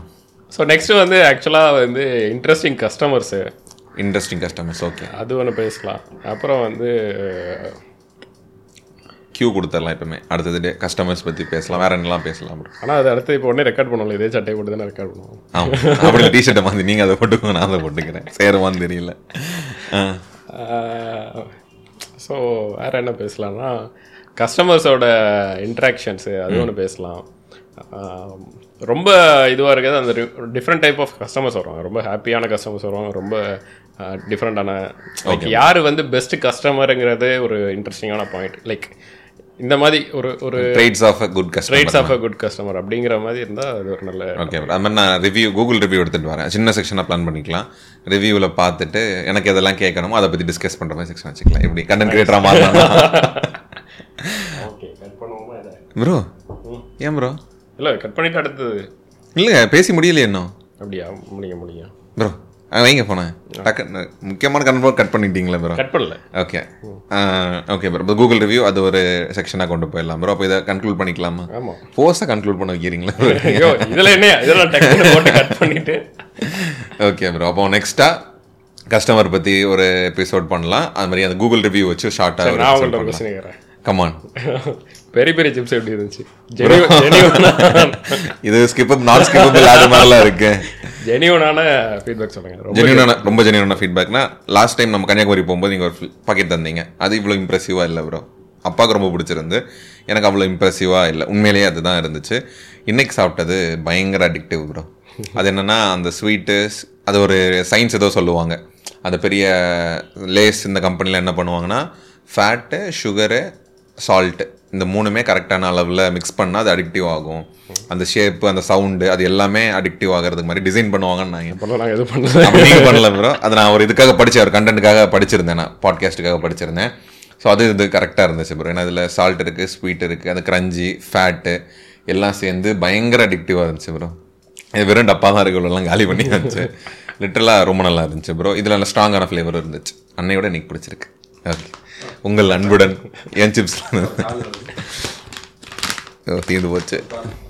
ஸோ நெக்ஸ்ட் வந்து ஆக்சுவலாக வந்து interesting customers interesting customers okay அது ஒன்று பேசலாம். அப்புறம் வந்து கியூ கொடுத்துடலாம் எப்பவுமே அடுத்தது கஸ்டமர்ஸ் பற்றி பேசலாம். வேற என்னலாம் பேசலாம்? ஆனால் அது அடுத்து இப்போ உடனே ரெக்கார்ட் பண்ணல இதே சட்டை போட்டு தானே ரெக்கார்ட் பண்ணுவோம். ஆமாம் அப்படி டிஷர்ட்டை மாதிரி நீங்கள் அதை போட்டுக்கோங்க நான் அதை போட்டுக்கிறேன். சேருவான்னு தெரியல. ஸோ வேற என்ன பேசலாம்னா கஸ்டமர்ஸோட இன்ட்ராக்ஷன்ஸு அது ஒன்று பேசலாம். ரொம்ப இதுவாக இருக்கிறது அந்த டிஃப்ரெண்ட் டைப் ஆஃப் கஸ்டமர்ஸ் வருவாங்க. ரொம்ப ஹாப்பியான கஸ்டமர்ஸ் வருவாங்க. ரொம்ப டிஃப்ரெண்ட்டான லைக் யார் வந்து பெஸ்ட் கஸ்டமருங்கிறது ஒரு இன்ட்ரெஸ்டிங்கான பாயிண்ட் லைக் இந்த மாதிரி ஒரு ஒரு trades off a good customer trades off a good customer அப்படிங்கிற மாதிரி இருந்தால் அது ஒரு நல்ல ஓகே அது மாதிரி நான் ரிவ்யூ கூகுள் ரிவ்யூ எடுத்துகிட்டு வரேன். சின்ன செக்ஷனாக பிளான் பண்ணிக்கலாம். ரிவ்யூவில் பார்த்துட்டு எனக்கு எதெல்லாம் கேட்கணுமோ அதை பற்றி டிஸ்கஸ் பண்ணுற மாதிரி செக்ஷன் வச்சுக்கலாம். இப்படி கண்டென்ட் கிரியேட்டராக மாறலாம் கட் பண்ணுவோமா இதை? ப்ரோ ஏன் ப்ரோ இல்லை கட் பண்ணிட்டு அடுத்தது. இல்லைங்க பேசி முடியலையே இன்னும். அப்படியா? முடிய முடியும். ப்ரோ வைங்க போனேன் டக்கு முக்கியமான கன்ஃபார்ம் கட் பண்ணிட்டீங்களே ப்ரோ கட் பண்ணல. Okay okay bro Google review அது ஒரு செக்ஷனாக கொண்டு போயிடலாம் ப்ரோ அப்போ இதை கன்க்ளூட் பண்ணிக்கலாமா? ஆமாம் ஃபோர்ஸாக கன்க்ளூட் பண்ண வைக்கிறீங்களா ஐயோ இதில் என்ன இதெல்லாம் டக்குனு போட்டு கட் பண்ணிட்டு. ஓகே ப்ரோ அப்போ நெக்ஸ்ட்டாக கஸ்டமர் பற்றி ஒரு எபிசோட் பண்ணலாம். அது மாதிரி அந்த கூகுள் ரிவ்யூ வச்சு நான் ஷார்ட்டாக உங்கள்கிட்ட ஒரு கொஸ்டின் கேட்குறேன் கமான் பெரிய பெரிய சிப்ஸ் எப்படி இருந்துச்சு? இது ஸ்கிப்பப் நாட் ஸ்கிப்பபிள் அது மாதிரிலாம் இருக்கு. ஜெனியூனான ஃபீட்பேக் சொல்லுங்க. ரொம்ப ஜென்யூனான ரொம்ப ஜென்யூனான ஃபீட்பேக்னா லாஸ்ட் டைம் நம்ம கன்னியாகுமரி போகும்போது நீங்கள் ஒரு பாக்கெட் தந்தீங்க. அது இவ்வளோ இம்ப்ரெசிவாக இல்லை ப்ரோ அப்பாவுக்கு ரொம்ப பிடிச்சிருந்து எனக்கு அவ்வளோ இம்ப்ரெசிவாக இல்லை. உண்மையிலேயே அதுதான் இருந்துச்சு. இன்னைக்கு சாப்பிட்டது பயங்கர அடிக்டிவ் ப்ரோ அது என்னன்னா அந்த ஸ்வீட்டு அது ஒரு சயின்ஸ் ஏதோ சொல்லுவாங்க. அந்த பெரிய லேஸ் இந்த கம்பெனியில் என்ன பண்ணுவாங்கன்னா ஃபேட்டு சுகரு சால்ட்டு இந்த மூணுமே கரெக்டான அளவில் மிக்ஸ் பண்ணால் அது அடிக்டிவ் ஆகும். அந்த ஷேப்பு அந்த சவுண்டு அது எல்லாமே அடிக்டிவ் ஆகிறதுக்கு மாதிரி டிசைன் பண்ணுவாங்கன்னு நான் எதுவும் பண்ணல. அப்படி நீங்க பண்ணல ப்ரோ அது நான் ஒரு இதுக்காக படிச்சேன் ஒரு கண்டென்ட்டுக்காக படிச்சிருந்தேன் நான் பாட்காஸ்ட்டுக்காக படிச்சிருந்தேன். ஸோ அது இது கரெக்டாக இருந்துச்சு ப்ரோ ஏன்னா இதில் சால்ட் இருக்குது ஸ்வீட் இருக்குது அந்த கிரஞ்சி ஃபேட்டு எல்லாம் சேர்ந்து பயங்கர அடிக்டிவாக இருந்துச்சு ப்ரோ இது வெறும் டப்பா தான் இருக்கிறவெல்லாம் காலி பண்ணி இருந்துச்சு. லிட்டரலாக ரொம்ப நல்லா இருந்துச்சு ப்ரோ இதில் நல்ல ஸ்ட்ராங்கான ஃப்ளேவர் இருந்துச்சு. அன்னையோட எனக்கு பிடிச்சிருக்கு. ஓகே உங்கள் அன்புடன் என் சிப்ஸ் தீர்ந்து போச்சு.